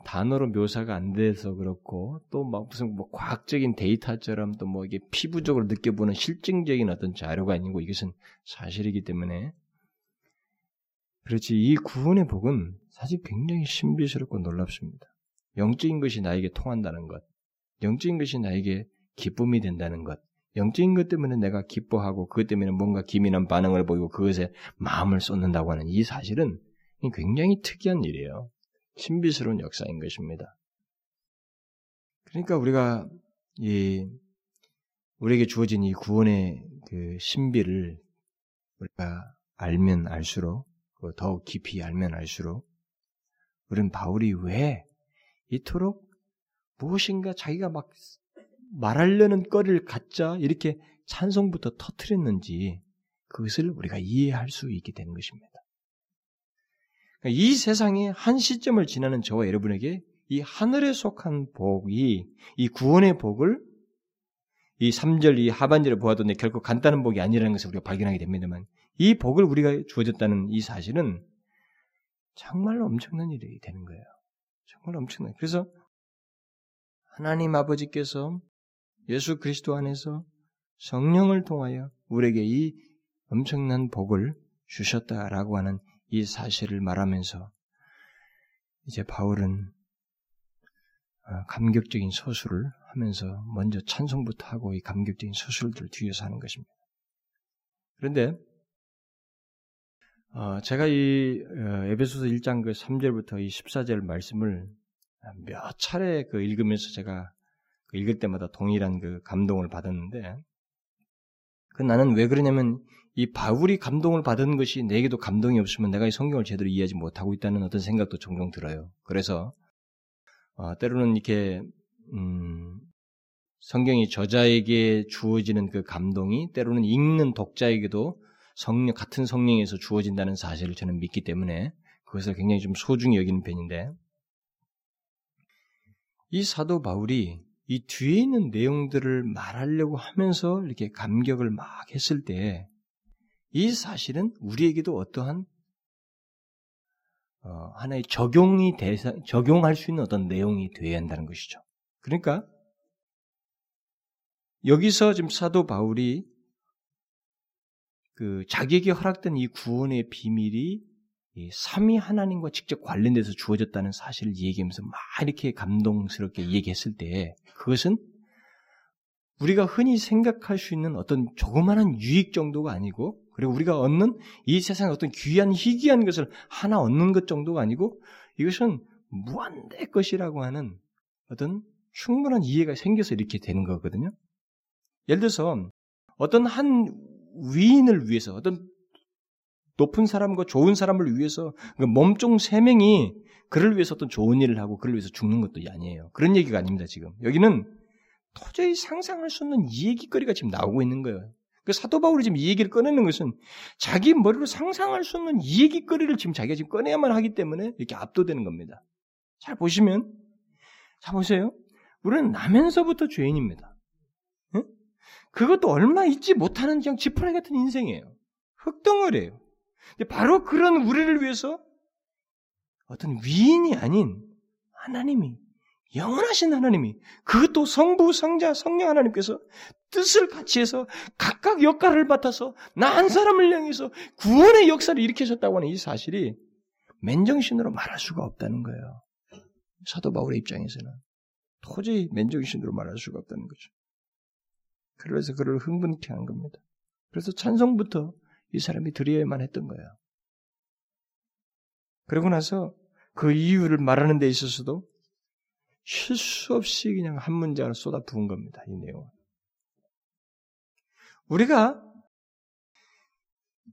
단어로 묘사가 안 돼서 그렇고 또 막 무슨 뭐 과학적인 데이터처럼 또 뭐 이게 피부적으로 느껴보는 실증적인 어떤 자료가 아니고 이것은 사실이기 때문에 그렇지 이 구원의 복은 사실 굉장히 신비스럽고 놀랍습니다. 영적인 것이 나에게 통한다는 것, 영적인 것이 나에게 기쁨이 된다는 것, 영적인 것 때문에 내가 기뻐하고 그것 때문에 뭔가 기민한 반응을 보이고 그것에 마음을 쏟는다고 하는 이 사실은 굉장히 특이한 일이에요. 신비스러운 역사인 것입니다. 그러니까 우리가 이 우리에게 주어진 이 구원의 그 신비를 우리가 알면 알수록 더욱 깊이 알면 알수록 우리는 바울이 왜 이토록 무엇인가 자기가 막 말하려는 거리를 갖자 이렇게 찬송부터 터트렸는지 그것을 우리가 이해할 수 있게 되는 것입니다. 그러니까 이 세상의 한 시점을 지나는 저와 여러분에게 이 하늘에 속한 복이 이 구원의 복을 이 3절 이 하반절에 보아도 결코 간단한 복이 아니라는 것을 우리가 발견하게 됩니다만 이 복을 우리가 주어졌다는 이 사실은 정말 엄청난 일이 되는 거예요. 정말 엄청난. 그래서 하나님 아버지께서 예수 그리스도 안에서 성령을 통하여 우리에게 이 엄청난 복을 주셨다라고 하는 이 사실을 말하면서 이제 바울은 어, 감격적인 서술을 하면서 먼저 찬송부터 하고 이 감격적인 서술들을 뒤에서 하는 것입니다. 그런데 어, 제가 이 어, 에베소서 1장 그 3절부터 이 14절 말씀을 몇 차례 그 읽으면서 제가 그 읽을 때마다 동일한 그 감동을 받았는데 그 나는 왜 그러냐면 이 바울이 감동을 받은 것이 내게도 감동이 없으면 내가 이 성경을 제대로 이해하지 못하고 있다는 어떤 생각도 종종 들어요. 그래서 어, 때로는 이렇게 음, 성경이 저자에게 주어지는 그 감동이 때로는 읽는 독자에게도 성령 같은 성령에서 주어진다는 사실을 저는 믿기 때문에 그것을 굉장히 좀 소중히 여기는 편인데 이 사도 바울이 이 뒤에 있는 내용들을 말하려고 하면서 이렇게 감격을 막 했을 때 이 사실은 우리에게도 어떠한 어, 하나의 적용이 대상, 적용할 수 있는 어떤 내용이 되어야 한다는 것이죠. 그러니까 여기서 지금 사도 바울이 그 자기에게 허락된 이 구원의 비밀이 이 삼위 하나님과 직접 관련돼서 주어졌다는 사실을 얘기하면서 막 이렇게 감동스럽게 얘기했을 때 그것은 우리가 흔히 생각할 수 있는 어떤 조그마한 유익 정도가 아니고 그리고 우리가 얻는 이 세상의 어떤 귀한 희귀한 것을 하나 얻는 것 정도가 아니고 이것은 무한대 것이라고 하는 어떤 충분한 이해가 생겨서 이렇게 되는 거거든요. 예를 들어서 어떤 한 위인을 위해서 어떤 높은 사람과 좋은 사람을 위해서 그 몸종 세 명이 그를 위해서 어떤 좋은 일을 하고 그를 위해서 죽는 것도 아니에요. 그런 얘기가 아닙니다. 지금 여기는 도저히 상상할 수 없는 이 얘기거리가 지금 나오고 있는 거예요. 그 사도 바울이 지금 이 얘기를 꺼내는 것은 자기 머리로 상상할 수 없는 이 얘기거리를 지금 자기가 지금 꺼내야만 하기 때문에 이렇게 압도되는 겁니다. 잘 보시면, 자 보세요. 우리는 나면서부터 죄인입니다. 응? 그것도 얼마 있지 못하는 그냥 지푸라기 같은 인생이에요. 흙덩어리예요. 바로 그런 우리를 위해서 어떤 위인이 아닌 하나님이 영원하신 하나님이 그것도 성부, 성자, 성령 하나님께서 뜻을 같이 해서 각각 역할을 맡아서 나 한 사람을 향해서 구원의 역사를 일으키셨다고 하는 이 사실이 맨정신으로 말할 수가 없다는 거예요. 사도 바울의 입장에서는 도저히 맨정신으로 말할 수가 없다는 거죠. 그래서 그를 흥분케 한 겁니다. 그래서 찬송부터 이 사람이 드려야만 했던 거예요. 그러고 나서 그 이유를 말하는 데 있어서도 실수 없이 그냥 한 문장을 쏟아 부은 겁니다. 이 내용은. 우리가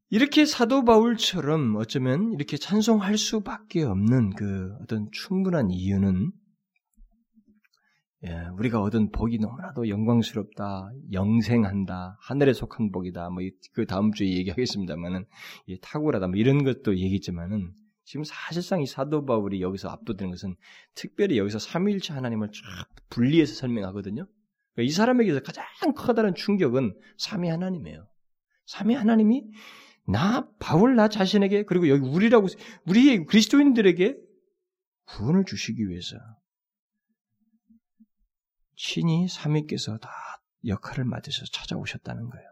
이렇게 사도 바울처럼 어쩌면 이렇게 찬송할 수밖에 없는 그 어떤 충분한 이유는 예, 우리가 얻은 복이 너무나도 영광스럽다, 영생한다, 하늘에 속한 복이다, 뭐 그 다음 주에 얘기하겠습니다만은 탁월하다, 뭐 이런 것도 얘기했지만은 지금 사실상 이 사도 바울이 여기서 압도되는 것은 특별히 여기서 삼위일체 하나님을 쫙 분리해서 설명하거든요. 그러니까 이 사람에게서 가장 커다란 충격은 삼위 하나님이에요. 삼위 하나님이 나 바울 나 자신에게 그리고 여기 우리라고 우리 그리스도인들에게 구원을 주시기 위해서 친히 삼위께서 다 역할을 맡으셔서 찾아오셨다는 거예요.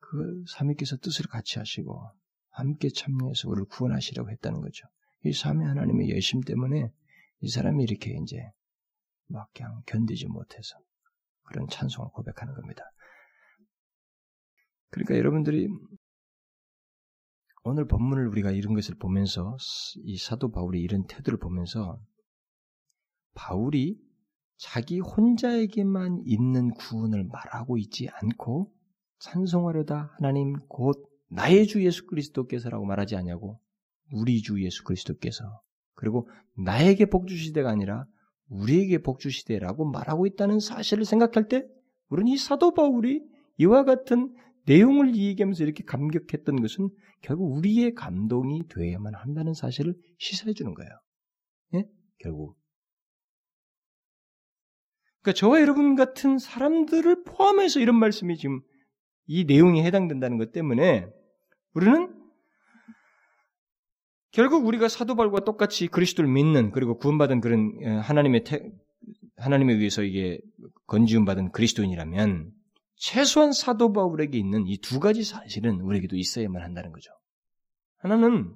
그 삼위께서 뜻을 같이 하시고 함께 참여해서 우리를 구원하시려고 했다는 거죠. 이 삼위 하나님의 열심 때문에 이 사람이 이렇게 이제 막 그냥 견디지 못해서 그런 찬송을 고백하는 겁니다. 그러니까 여러분들이 오늘 본문을 우리가 이런 것을 보면서 이 사도 바울이 이런 태도를 보면서 바울이 자기 혼자에게만 있는 구원을 말하고 있지 않고 찬송하려다 하나님 곧 나의 주 예수 그리스도께서라고 말하지 않냐고 우리 주 예수 그리스도께서 그리고 나에게 복 주시대가 아니라 우리에게 복 주시대라고 말하고 있다는 사실을 생각할 때 우리는 이 사도 바울이 이와 같은 내용을 얘기하면서 이렇게 감격했던 것은 결국 우리의 감동이 되어야만 한다는 사실을 시사해 주는 거예요. 예? 결국. 그러니까 저와 여러분 같은 사람들을 포함해서 이런 말씀이 지금 이 내용에 해당된다는 것 때문에 우리는 결국 우리가 사도발과 똑같이 그리스도를 믿는 그리고 구원받은 그런 어, 하나님의 태, 하나님에 의해서 이게 건지움 받은 그리스도인이라면 최소한 사도 바울에게 있는 이 두 가지 사실은 우리에게도 있어야만 한다는 거죠. 하나는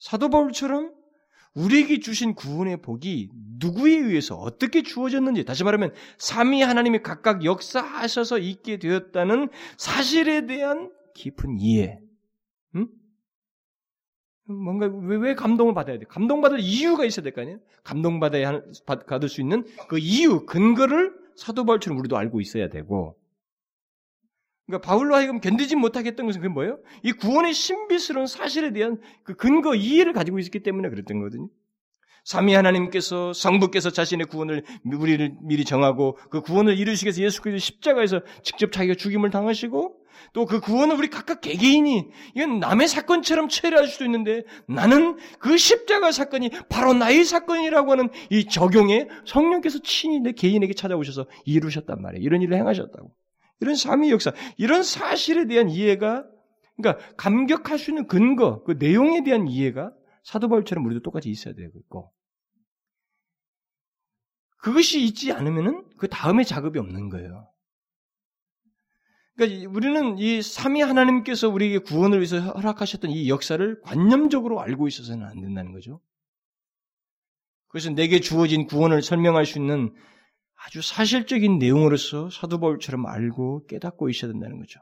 사도 바울처럼 우리에게 주신 구원의 복이 누구에 의해서 어떻게 주어졌는지 다시 말하면 삼위 하나님이 각각 역사하셔서 있게 되었다는 사실에 대한 깊은 이해. 응? 뭔가 왜, 왜 감동을 받아야 돼? 감동받을 이유가 있어야 될 거 아니에요? 감동받아야 받을 수 있는 그 이유, 근거를 사도 바울처럼 우리도 알고 있어야 되고 그러니까 바울로 하여금 견디지 못하겠던 것은 그게 뭐예요? 이 구원의 신비스러운 사실에 대한 그 근거 이해를 가지고 있었기 때문에 그랬던 거거든요. 삼위 하나님께서 성부께서 자신의 구원을 우리를 미리 정하고 그 구원을 이루시기 위해서 예수 그리스도 십자가에서 직접 자기가 죽임을 당하시고 또 그 구원을 우리 각각 개개인이 이건 남의 사건처럼 처리할 수도 있는데 나는 그 십자가 사건이 바로 나의 사건이라고 하는 이 적용에 성령께서 친히 내 개인에게 찾아오셔서 이루셨단 말이에요. 이런 일을 행하셨다고. 이런 삼위 역사, 이런 사실에 대한 이해가, 그러니까 감격할 수 있는 근거, 그 내용에 대한 이해가 사도 바울처럼 우리도 똑같이 있어야 되고 그것이 있지 않으면은 그 다음에 작업이 없는 거예요. 그러니까 우리는 이 삼위 하나님께서 우리에게 구원을 위해서 허락하셨던 이 역사를 관념적으로 알고 있어서는 안 된다는 거죠. 그래서 내게 주어진 구원을 설명할 수 있는 아주 사실적인 내용으로서 사도 바울처럼 알고 깨닫고 있어야 된다는 거죠.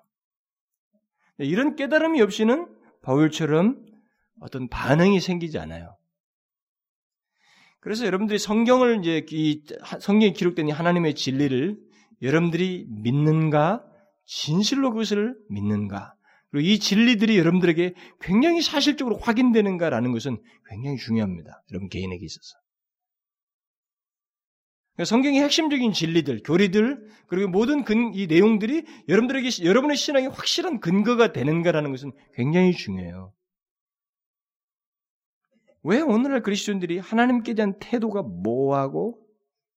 이런 깨달음이 없이는 바울처럼 어떤 반응이 생기지 않아요. 그래서 여러분들이 성경을 이제 이 성경에 기록된 하나님의 진리를 여러분들이 믿는가 진실로 그것을 믿는가 그리고 이 진리들이 여러분들에게 굉장히 사실적으로 확인되는가라는 것은 굉장히 중요합니다. 여러분 개인에게 있어서. 성경의 핵심적인 진리들, 교리들, 그리고 모든 근, 이 내용들이 여러분들에게, 여러분의 신앙에 확실한 근거가 되는가라는 것은 굉장히 중요해요. 왜 오늘날 그리스도인들이 하나님께 대한 태도가 모호하고,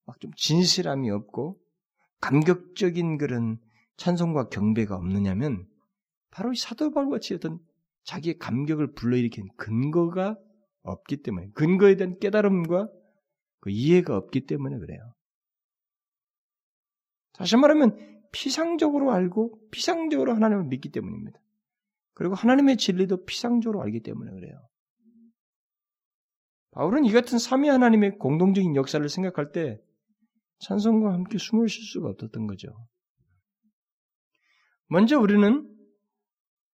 막 좀 진실함이 없고, 감격적인 그런 찬송과 경배가 없느냐면, 바로 이 사도 바울 같이 어떤 자기의 감격을 불러일으킨 근거가 없기 때문에, 근거에 대한 깨달음과 그 이해가 없기 때문에 그래요. 다시 말하면 피상적으로 알고 피상적으로 하나님을 믿기 때문입니다. 그리고 하나님의 진리도 피상적으로 알기 때문에 그래요. 바울은 이 같은 삼위 하나님의 공동적인 역사를 생각할 때 찬성과 함께 숨을 쉴 수가 없었던 거죠. 먼저 우리는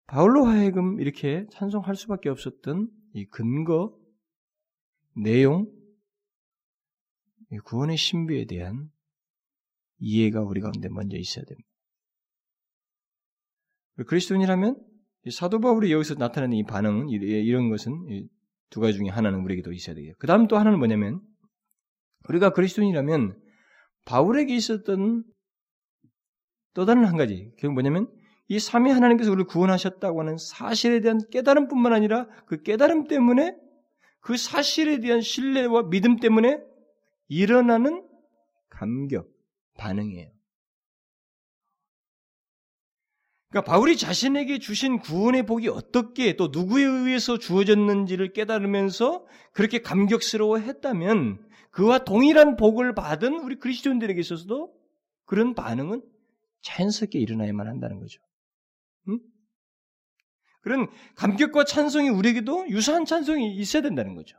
바울로 하여금 이렇게 찬송할 수밖에 없었던 이 근거, 내용, 구원의 신비에 대한 이해가 우리 가운데 먼저 있어야 됩니다. 그리스도인이라면 사도 바울이 여기서 나타내는 이 반응은 이런 것은 두 가지 중에 하나는 우리에게도 있어야 되겠요. 그 다음 또 하나는 뭐냐면 우리가 그리스도인이라면 바울에게 있었던 또 다른 한 가지 그게 뭐냐면 이 삼위 하나님께서 우리를 구원하셨다고 하는 사실에 대한 깨달음뿐만 아니라 그 깨달음 때문에 그 사실에 대한 신뢰와 믿음 때문에 일어나는 감격, 반응이에요. 그러니까 바울이 자신에게 주신 구원의 복이 어떻게 또 누구에 의해서 주어졌는지를 깨달으면서 그렇게 감격스러워 했다면 그와 동일한 복을 받은 우리 그리스도인들에게 있어서도 그런 반응은 자연스럽게 일어나야만 한다는 거죠. 응? 그런 감격과 찬송이 우리에게도 유사한 찬송이 있어야 된다는 거죠.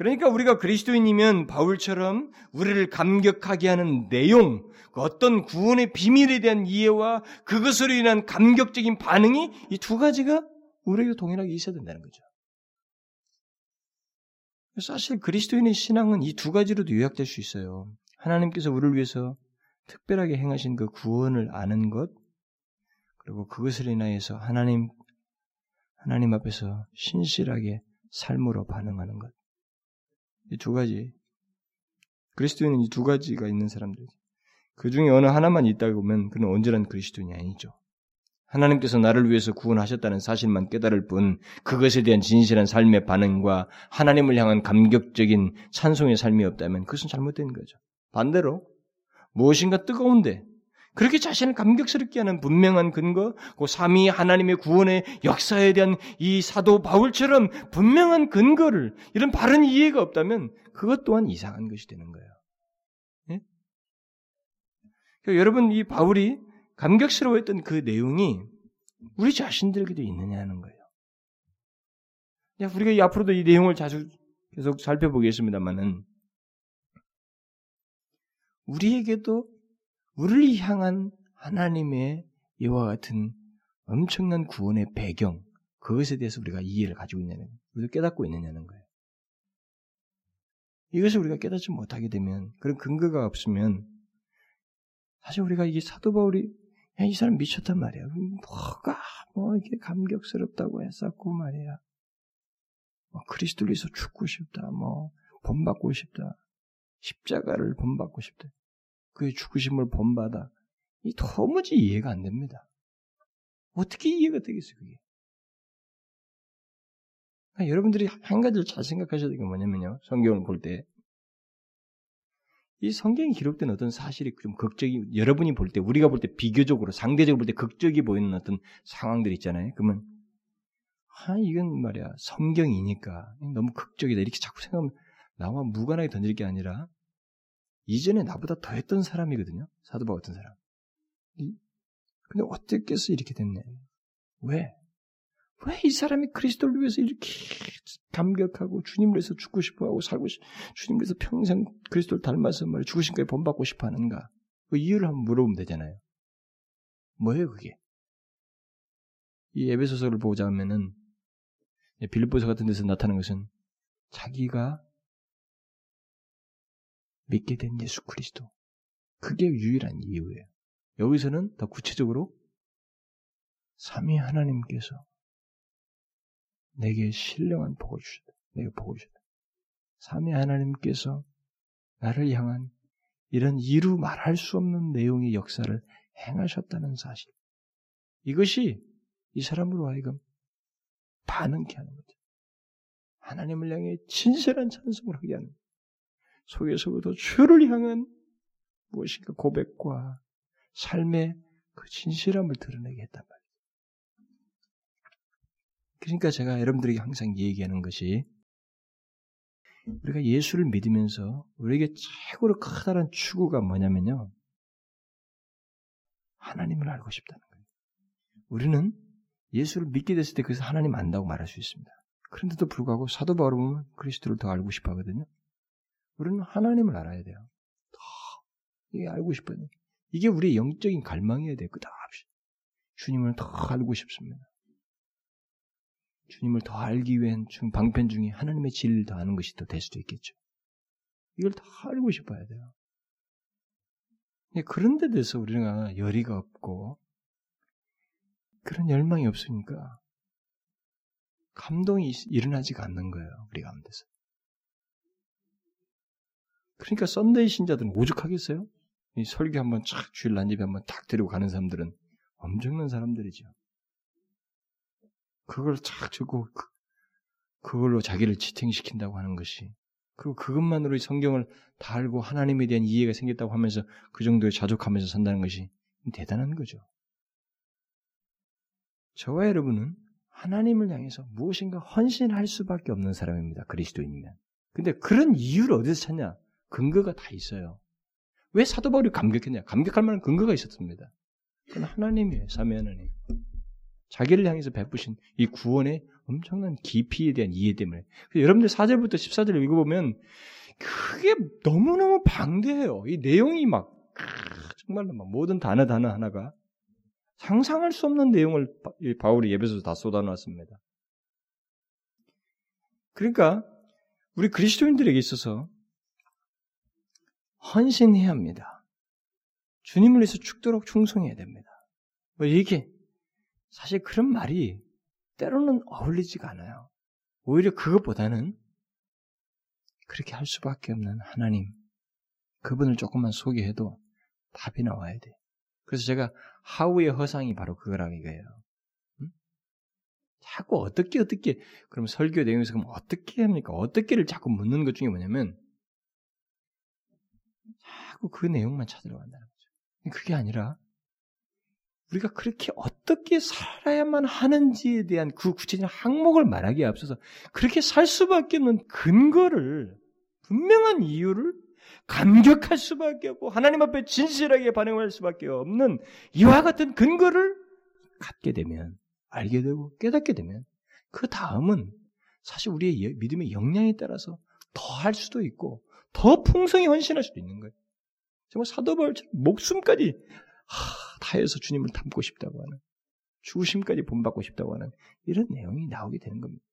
그러니까 우리가 그리스도인이면 바울처럼 우리를 감격하게 하는 내용, 그 어떤 구원의 비밀에 대한 이해와 그것으로 인한 감격적인 반응이 이 두 가지가 우리에게 동일하게 있어야 된다는 거죠. 사실 그리스도인의 신앙은 이 두 가지로도 요약될 수 있어요. 하나님께서 우리를 위해서 특별하게 행하신 그 구원을 아는 것, 그리고 그것을 인하여서 하나님, 하나님 앞에서 신실하게 삶으로 반응하는 것. 이 두 가지. 그리스도인은 이 두 가지가 있는 사람들. 그 중에 어느 하나만 있다고 보면 그는 온전한 그리스도인이 아니죠. 하나님께서 나를 위해서 구원하셨다는 사실만 깨달을 뿐 그것에 대한 진실한 삶의 반응과 하나님을 향한 감격적인 찬송의 삶이 없다면 그것은 잘못된 거죠. 반대로 무엇인가 뜨거운데 그렇게 자신을 감격스럽게 하는 분명한 근거, 그 삼위 하나님의 구원의 역사에 대한 이 사도 바울처럼 분명한 근거를 이런 바른 이해가 없다면 그것 또한 이상한 것이 되는 거예요. 예? 그러니까 여러분 이 바울이 감격스러워했던 그 내용이 우리 자신들에게도 있느냐는 거예요. 우리가 앞으로도 이 내용을 자주 계속 살펴보겠습니다만은 우리에게도 우리를 향한 하나님의 이와 같은 엄청난 구원의 배경, 그것에 대해서 우리가 이해를 가지고 있냐는, 우리가 깨닫고 있느냐는 거예요. 이것을 우리가 깨닫지 못하게 되면, 그런 근거가 없으면, 사실 우리가 이게 사도 바울이, 야, 이 사람 미쳤단 말이야. 뭐가, 뭐, 이게 감격스럽다고 했었고 말이야. 뭐, 그리스도를 위해서 죽고 싶다. 뭐, 본받고 싶다. 십자가를 본받고 싶다. 그의 죽으심을 본받아. 이 도무지 이해가 안 됩니다. 어떻게 이해가 되겠어요, 그게? 그러니까 여러분들이 한 가지를 잘 생각하셔야 되는 게 뭐냐면요. 성경을 볼 때. 이 성경에 기록된 어떤 사실이 좀 극적이, 여러분이 볼 때, 우리가 볼 때 비교적으로, 상대적으로 볼 때 극적이 보이는 어떤 상황들 있잖아요. 그러면, 아, 이건 말이야. 성경이니까. 너무 극적이다. 이렇게 자꾸 생각하면, 나와 무관하게 던질 게 아니라, 이전에 나보다 더 했던 사람이거든요. 사도바 같은 사람. 근데 어떻게 해서 이렇게 됐네? 왜? 왜 이 사람이 그리스도를 위해서 이렇게 감격하고 주님을 위해서 죽고 싶어하고 살고 싶, 주님을 위해서 평생 그리스도를 닮아서 말이 죽으신까지 본받고 싶어 하는가? 그 이유를 한번 물어보면 되잖아요. 뭐예요, 그게? 이 에베소서를 보자 하면은 빌립보서 같은 데서 나타나는 것은 자기가 믿게 된 예수 그리스도. 그게 유일한 이유예요. 여기서는 더 구체적으로 삼위 하나님께서 내게 신령한 복을 주셨다. 내게 복을 주셨다. 삼위 하나님께서 나를 향한 이런 이루 말할 수 없는 내용의 역사를 행하셨다는 사실. 이것이 이 사람으로 하여금 반응케 하는 거죠. 하나님을 향해 진실한 찬송을 하게 하는 속에서부터 주를 향한 무엇인가 고백과 삶의 그 진실함을 드러내게 했단 말이에요. 그러니까 제가 여러분들에게 항상 얘기하는 것이 우리가 예수를 믿으면서 우리에게 최고로 커다란 추구가 뭐냐면요. 하나님을 알고 싶다는 거예요. 우리는 예수를 믿게 됐을 때 그래서 하나님 안다고 말할 수 있습니다. 그런데도 불구하고 사도 바울은 그리스도를 더 알고 싶어 하거든요. 우리는 하나님을 알아야 돼요. 더 이게 알고 싶어요. 이게 우리의 영적인 갈망이어야 돼요. 끝없이. 주님을 더 알고 싶습니다. 주님을 더 알기 위한 방편 중에 하나님의 진리를 더 아는 것이 더 될 수도 있겠죠. 이걸 더 알고 싶어야 돼요. 그런 데 대해서 우리가 열의가 없고 그런 열망이 없으니까 감동이 일어나지가 않는 거예요. 우리 가운데서. 그러니까 썬데이 신자들은 오죽하겠어요? 이 설교 한번 쫙 주일 난입에 한번 딱 데리고 가는 사람들은 엄청난 사람들이죠. 그걸 쫙 주고 그, 그걸로 자기를 지탱시킨다고 하는 것이 그 그것만으로 성경을 다 알고 하나님에 대한 이해가 생겼다고 하면서 그 정도에 자족하면서 산다는 것이 대단한 거죠. 저와 여러분은 하나님을 향해서 무엇인가 헌신할 수밖에 없는 사람입니다. 그리스도인이면. 근데 그런 이유를 어디서 찾냐? 근거가 다 있어요. 왜 사도 바울이 감격했냐? 감격할 만한 근거가 있었습니다. 그건 하나님이에요. 삼위 하나님. 자기를 향해서 베푸신 이 구원의 엄청난 깊이에 대한 이해 때문에. 여러분들 4절부터 14절 읽어보면 그게 너무너무 방대해요. 이 내용이 막 정말로 막 모든 단어 단어 하나가 상상할 수 없는 내용을 바울이 예배에서 다 쏟아놨습니다. 그러니까 우리 그리스도인들에게 있어서 헌신해야 합니다. 주님을 위해서 죽도록 충성해야 됩니다. 뭐 이게 사실 그런 말이 때로는 어울리지가 않아요. 오히려 그것보다는 그렇게 할 수밖에 없는 하나님, 그분을 조금만 소개해도 답이 나와야 돼. 그래서 제가 하우의 허상이 바로 그거라는 이거예요. 응? 자꾸 어떻게 어떻게 그럼 설교 내용에서 그럼 어떻게 합니까? 어떻게를 자꾸 묻는 것 중에 뭐냐면 자꾸 그 내용만 찾으러 간다는 거죠. 그게 아니라 우리가 그렇게 어떻게 살아야만 하는지에 대한 그 구체적인 항목을 말하기에 앞서서 그렇게 살 수밖에 없는 근거를 분명한 이유를 감격할 수밖에 없고 하나님 앞에 진실하게 반응할 수밖에 없는 이와 같은 근거를 갖게 되면 알게 되고 깨닫게 되면 그 다음은 사실 우리의 믿음의 역량에 따라서 더 할 수도 있고 더 풍성히 헌신할 수도 있는 거예요. 정말 사도 바울처럼 목숨까지 하, 다해서 주님을 닮고 싶다고 하는 죽으심까지 본받고 싶다고 하는 이런 내용이 나오게 되는 겁니다.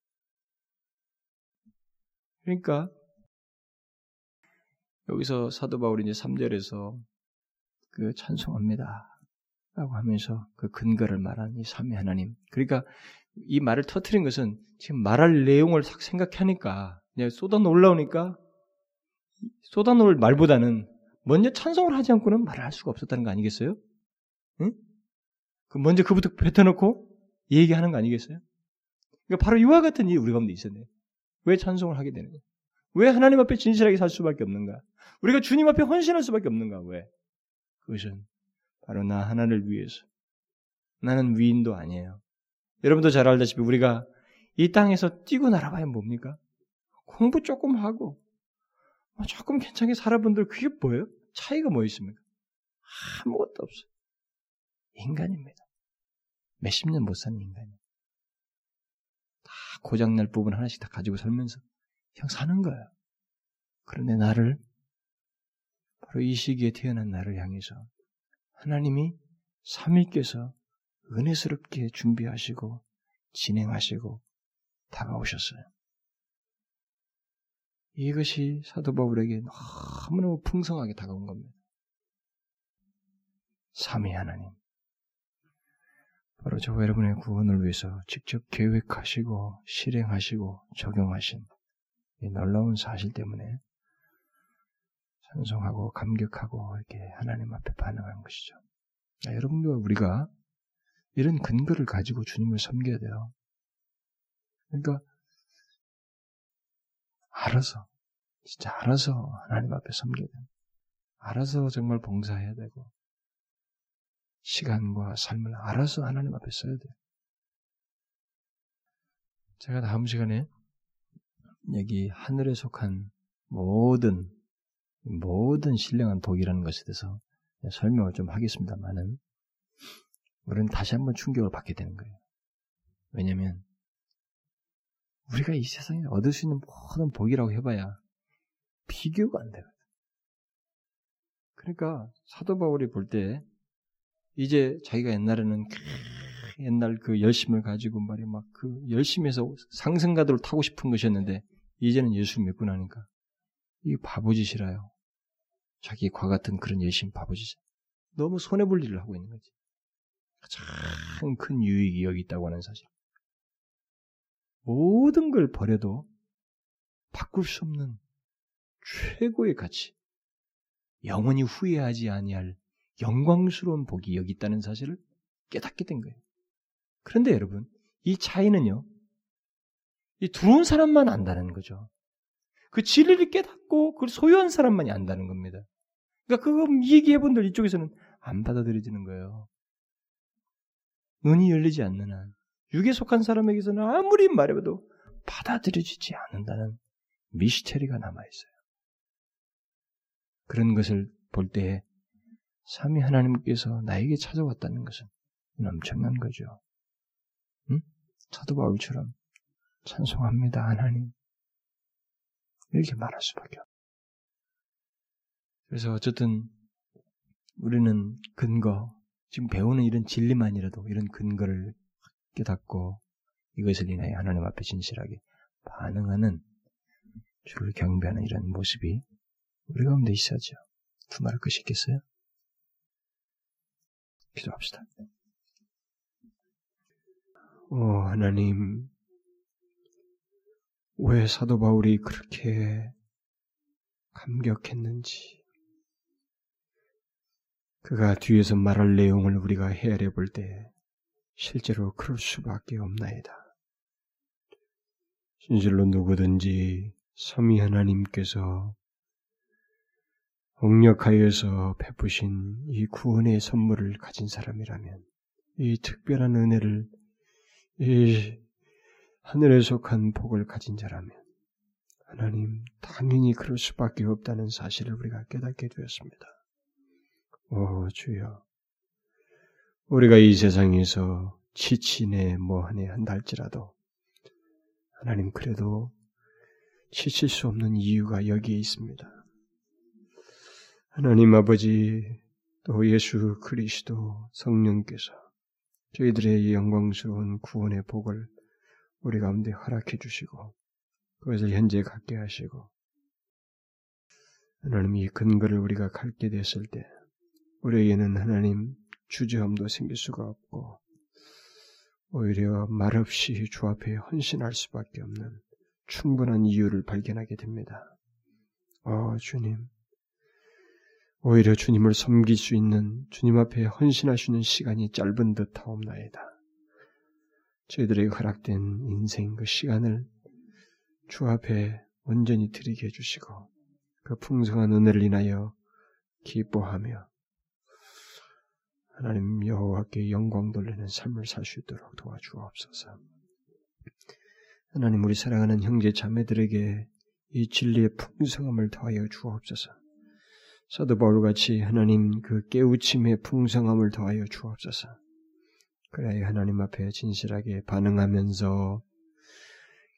그러니까 여기서 사도 바울이 이제 3절에서 그 찬송합니다. 라고 하면서 그 근거를 말한 이 삼위 하나님. 그러니까 이 말을 터트린 것은 지금 말할 내용을 생각하니까 그냥 쏟아 올라오니까 쏟아 놓을 말보다는 먼저 찬송을 하지 않고는 말을 할 수가 없었다는 거 아니겠어요? 응? 그 먼저 그부터 뱉어놓고 얘기하는 거 아니겠어요? 그러니까 바로 이와 같은 일이 우리 가운데 있었네. 왜 찬송을 하게 되는 거예요? 왜 하나님 앞에 진실하게 살 수밖에 없는가? 우리가 주님 앞에 헌신할 수밖에 없는가? 왜? 그것은 바로 나 하나를 위해서. 나는 위인도 아니에요. 여러분도 잘 알다시피 우리가 이 땅에서 뛰고 날아봐야 뭡니까? 공부 조금 하고 뭐 조금 괜찮게 살아본들 그게 뭐예요? 차이가 뭐 있습니까? 아무것도 없어요. 인간입니다. 몇십 년 못 사는 인간이에요. 다 고장날 부분 하나씩 다 가지고 살면서 그냥 사는 거예요. 그런데 나를 바로 이 시기에 태어난 나를 향해서 하나님이 삼위께서 은혜스럽게 준비하시고 진행하시고 다가오셨어요. 이것이 사도 바울에게 너무너무 풍성하게 다가온 겁니다. 삼위 하나님. 바로 저와 여러분의 구원을 위해서 직접 계획하시고 실행하시고 적용하신 이 놀라운 사실 때문에 찬송하고 감격하고 이렇게 하나님 앞에 반응하는 것이죠. 자, 여러분과 우리가 이런 근거를 가지고 주님을 섬겨야 돼요. 그러니까 알아서 진짜 알아서 하나님 앞에 섬겨야 돼요. 알아서 정말 봉사해야 되고 시간과 삶을 알아서 하나님 앞에 써야 돼요. 제가 다음 시간에 여기 하늘에 속한 모든 모든 신령한 독이라는 것에 대해서 설명을 좀 하겠습니다만은 우리는 다시 한번 충격을 받게 되는 거예요. 왜냐하면 우리가 이 세상에 얻을 수 있는 모든 복이라고 해봐야 비교가 안 되거든. 그러니까 사도 바울이 볼 때 이제 자기가 옛날에는 옛날 그 열심을 가지고 말이 막 그 열심에서 상승가도를 타고 싶은 것이었는데 이제는 예수 믿고 나니까 이게 바보짓이라요. 자기 과 같은 그런 열심 바보짓. 너무 손해볼 일을 하고 있는 거지. 가장 큰 유익이 여기 있다고 하는 사실. 모든 걸 버려도 바꿀 수 없는 최고의 가치, 영원히 후회하지 아니할 영광스러운 복이 여기 있다는 사실을 깨닫게 된 거예요. 그런데 여러분, 이 차이는요, 이 들어온 사람만 안다는 거죠. 그 진리를 깨닫고 그걸 소유한 사람만이 안다는 겁니다. 그러니까 그거 얘기해 본들 이쪽에서는 안 받아들여지는 거예요. 눈이 열리지 않는 한, 육에 속한 사람에게서는 아무리 말해봐도 받아들여지지 않는다는 미스테리가 남아있어요. 그런 것을 볼 때에 삼위 하나님께서 나에게 찾아왔다는 것은 엄청난 거죠. 응? 사도 바울처럼 찬송합니다, 하나님. 이렇게 말할 수밖에 없어요. 그래서 어쨌든 우리는 근거, 지금 배우는 이런 진리만이라도 이런 근거를 깨닫고 이것을 인하여 하나님 앞에 진실하게 반응하는 주를 경배하는 이런 모습이 우리 가운데 있어야죠. 두말 것이 있겠어요? 기도합시다. 오 하나님, 왜 사도 바울이 그렇게 감격했는지, 그가 뒤에서 말할 내용을 우리가 헤아려 볼 때 실제로 그럴 수밖에 없나이다. 진실로 누구든지 섬이 하나님께서 옥력하여서 베푸신 이 구원의 선물을 가진 사람이라면 이 특별한 은혜를 이 하늘에 속한 복을 가진 자라면 하나님 당연히 그럴 수밖에 없다는 사실을 우리가 깨닫게 되었습니다. 오 주여 우리가 이 세상에서 지치네 뭐하네 한달지라도 하나님 그래도 지칠 수 없는 이유가 여기에 있습니다. 하나님 아버지 또 예수 그리스도 성령께서 저희들의 영광스러운 구원의 복을 우리 가운데 허락해 주시고 그것을 현재 갖게 하시고 하나님 이 근거를 우리가 갖게 됐을 때 우리에게는 하나님 주저함도 생길 수가 없고 오히려 말없이 주 앞에 헌신할 수밖에 없는 충분한 이유를 발견하게 됩니다. 어 주님 오히려 주님을 섬길 수 있는 주님 앞에 있는 시간이 짧은 듯 하옵나이다. 저희들에게 허락된 인생 그 시간을 주 앞에 온전히 드리게 해주시고 그 풍성한 은혜를 인하여 기뻐하며 하나님 여호와께 영광 돌리는 삶을 살 수 있도록 도와주옵소서. 하나님 우리 사랑하는 형제 자매들에게 이 진리의 풍성함을 더하여 주옵소서. 사도 바울같이 하나님 그 깨우침의 풍성함을 더하여 주옵소서. 그래야 하나님 앞에 진실하게 반응하면서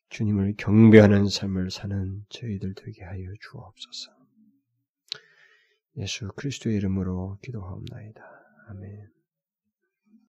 주님을 경배하는 삶을 사는 저희들 되게 하여 주옵소서. 예수 그리스도의 이름으로 기도하옵나이다. 아멘.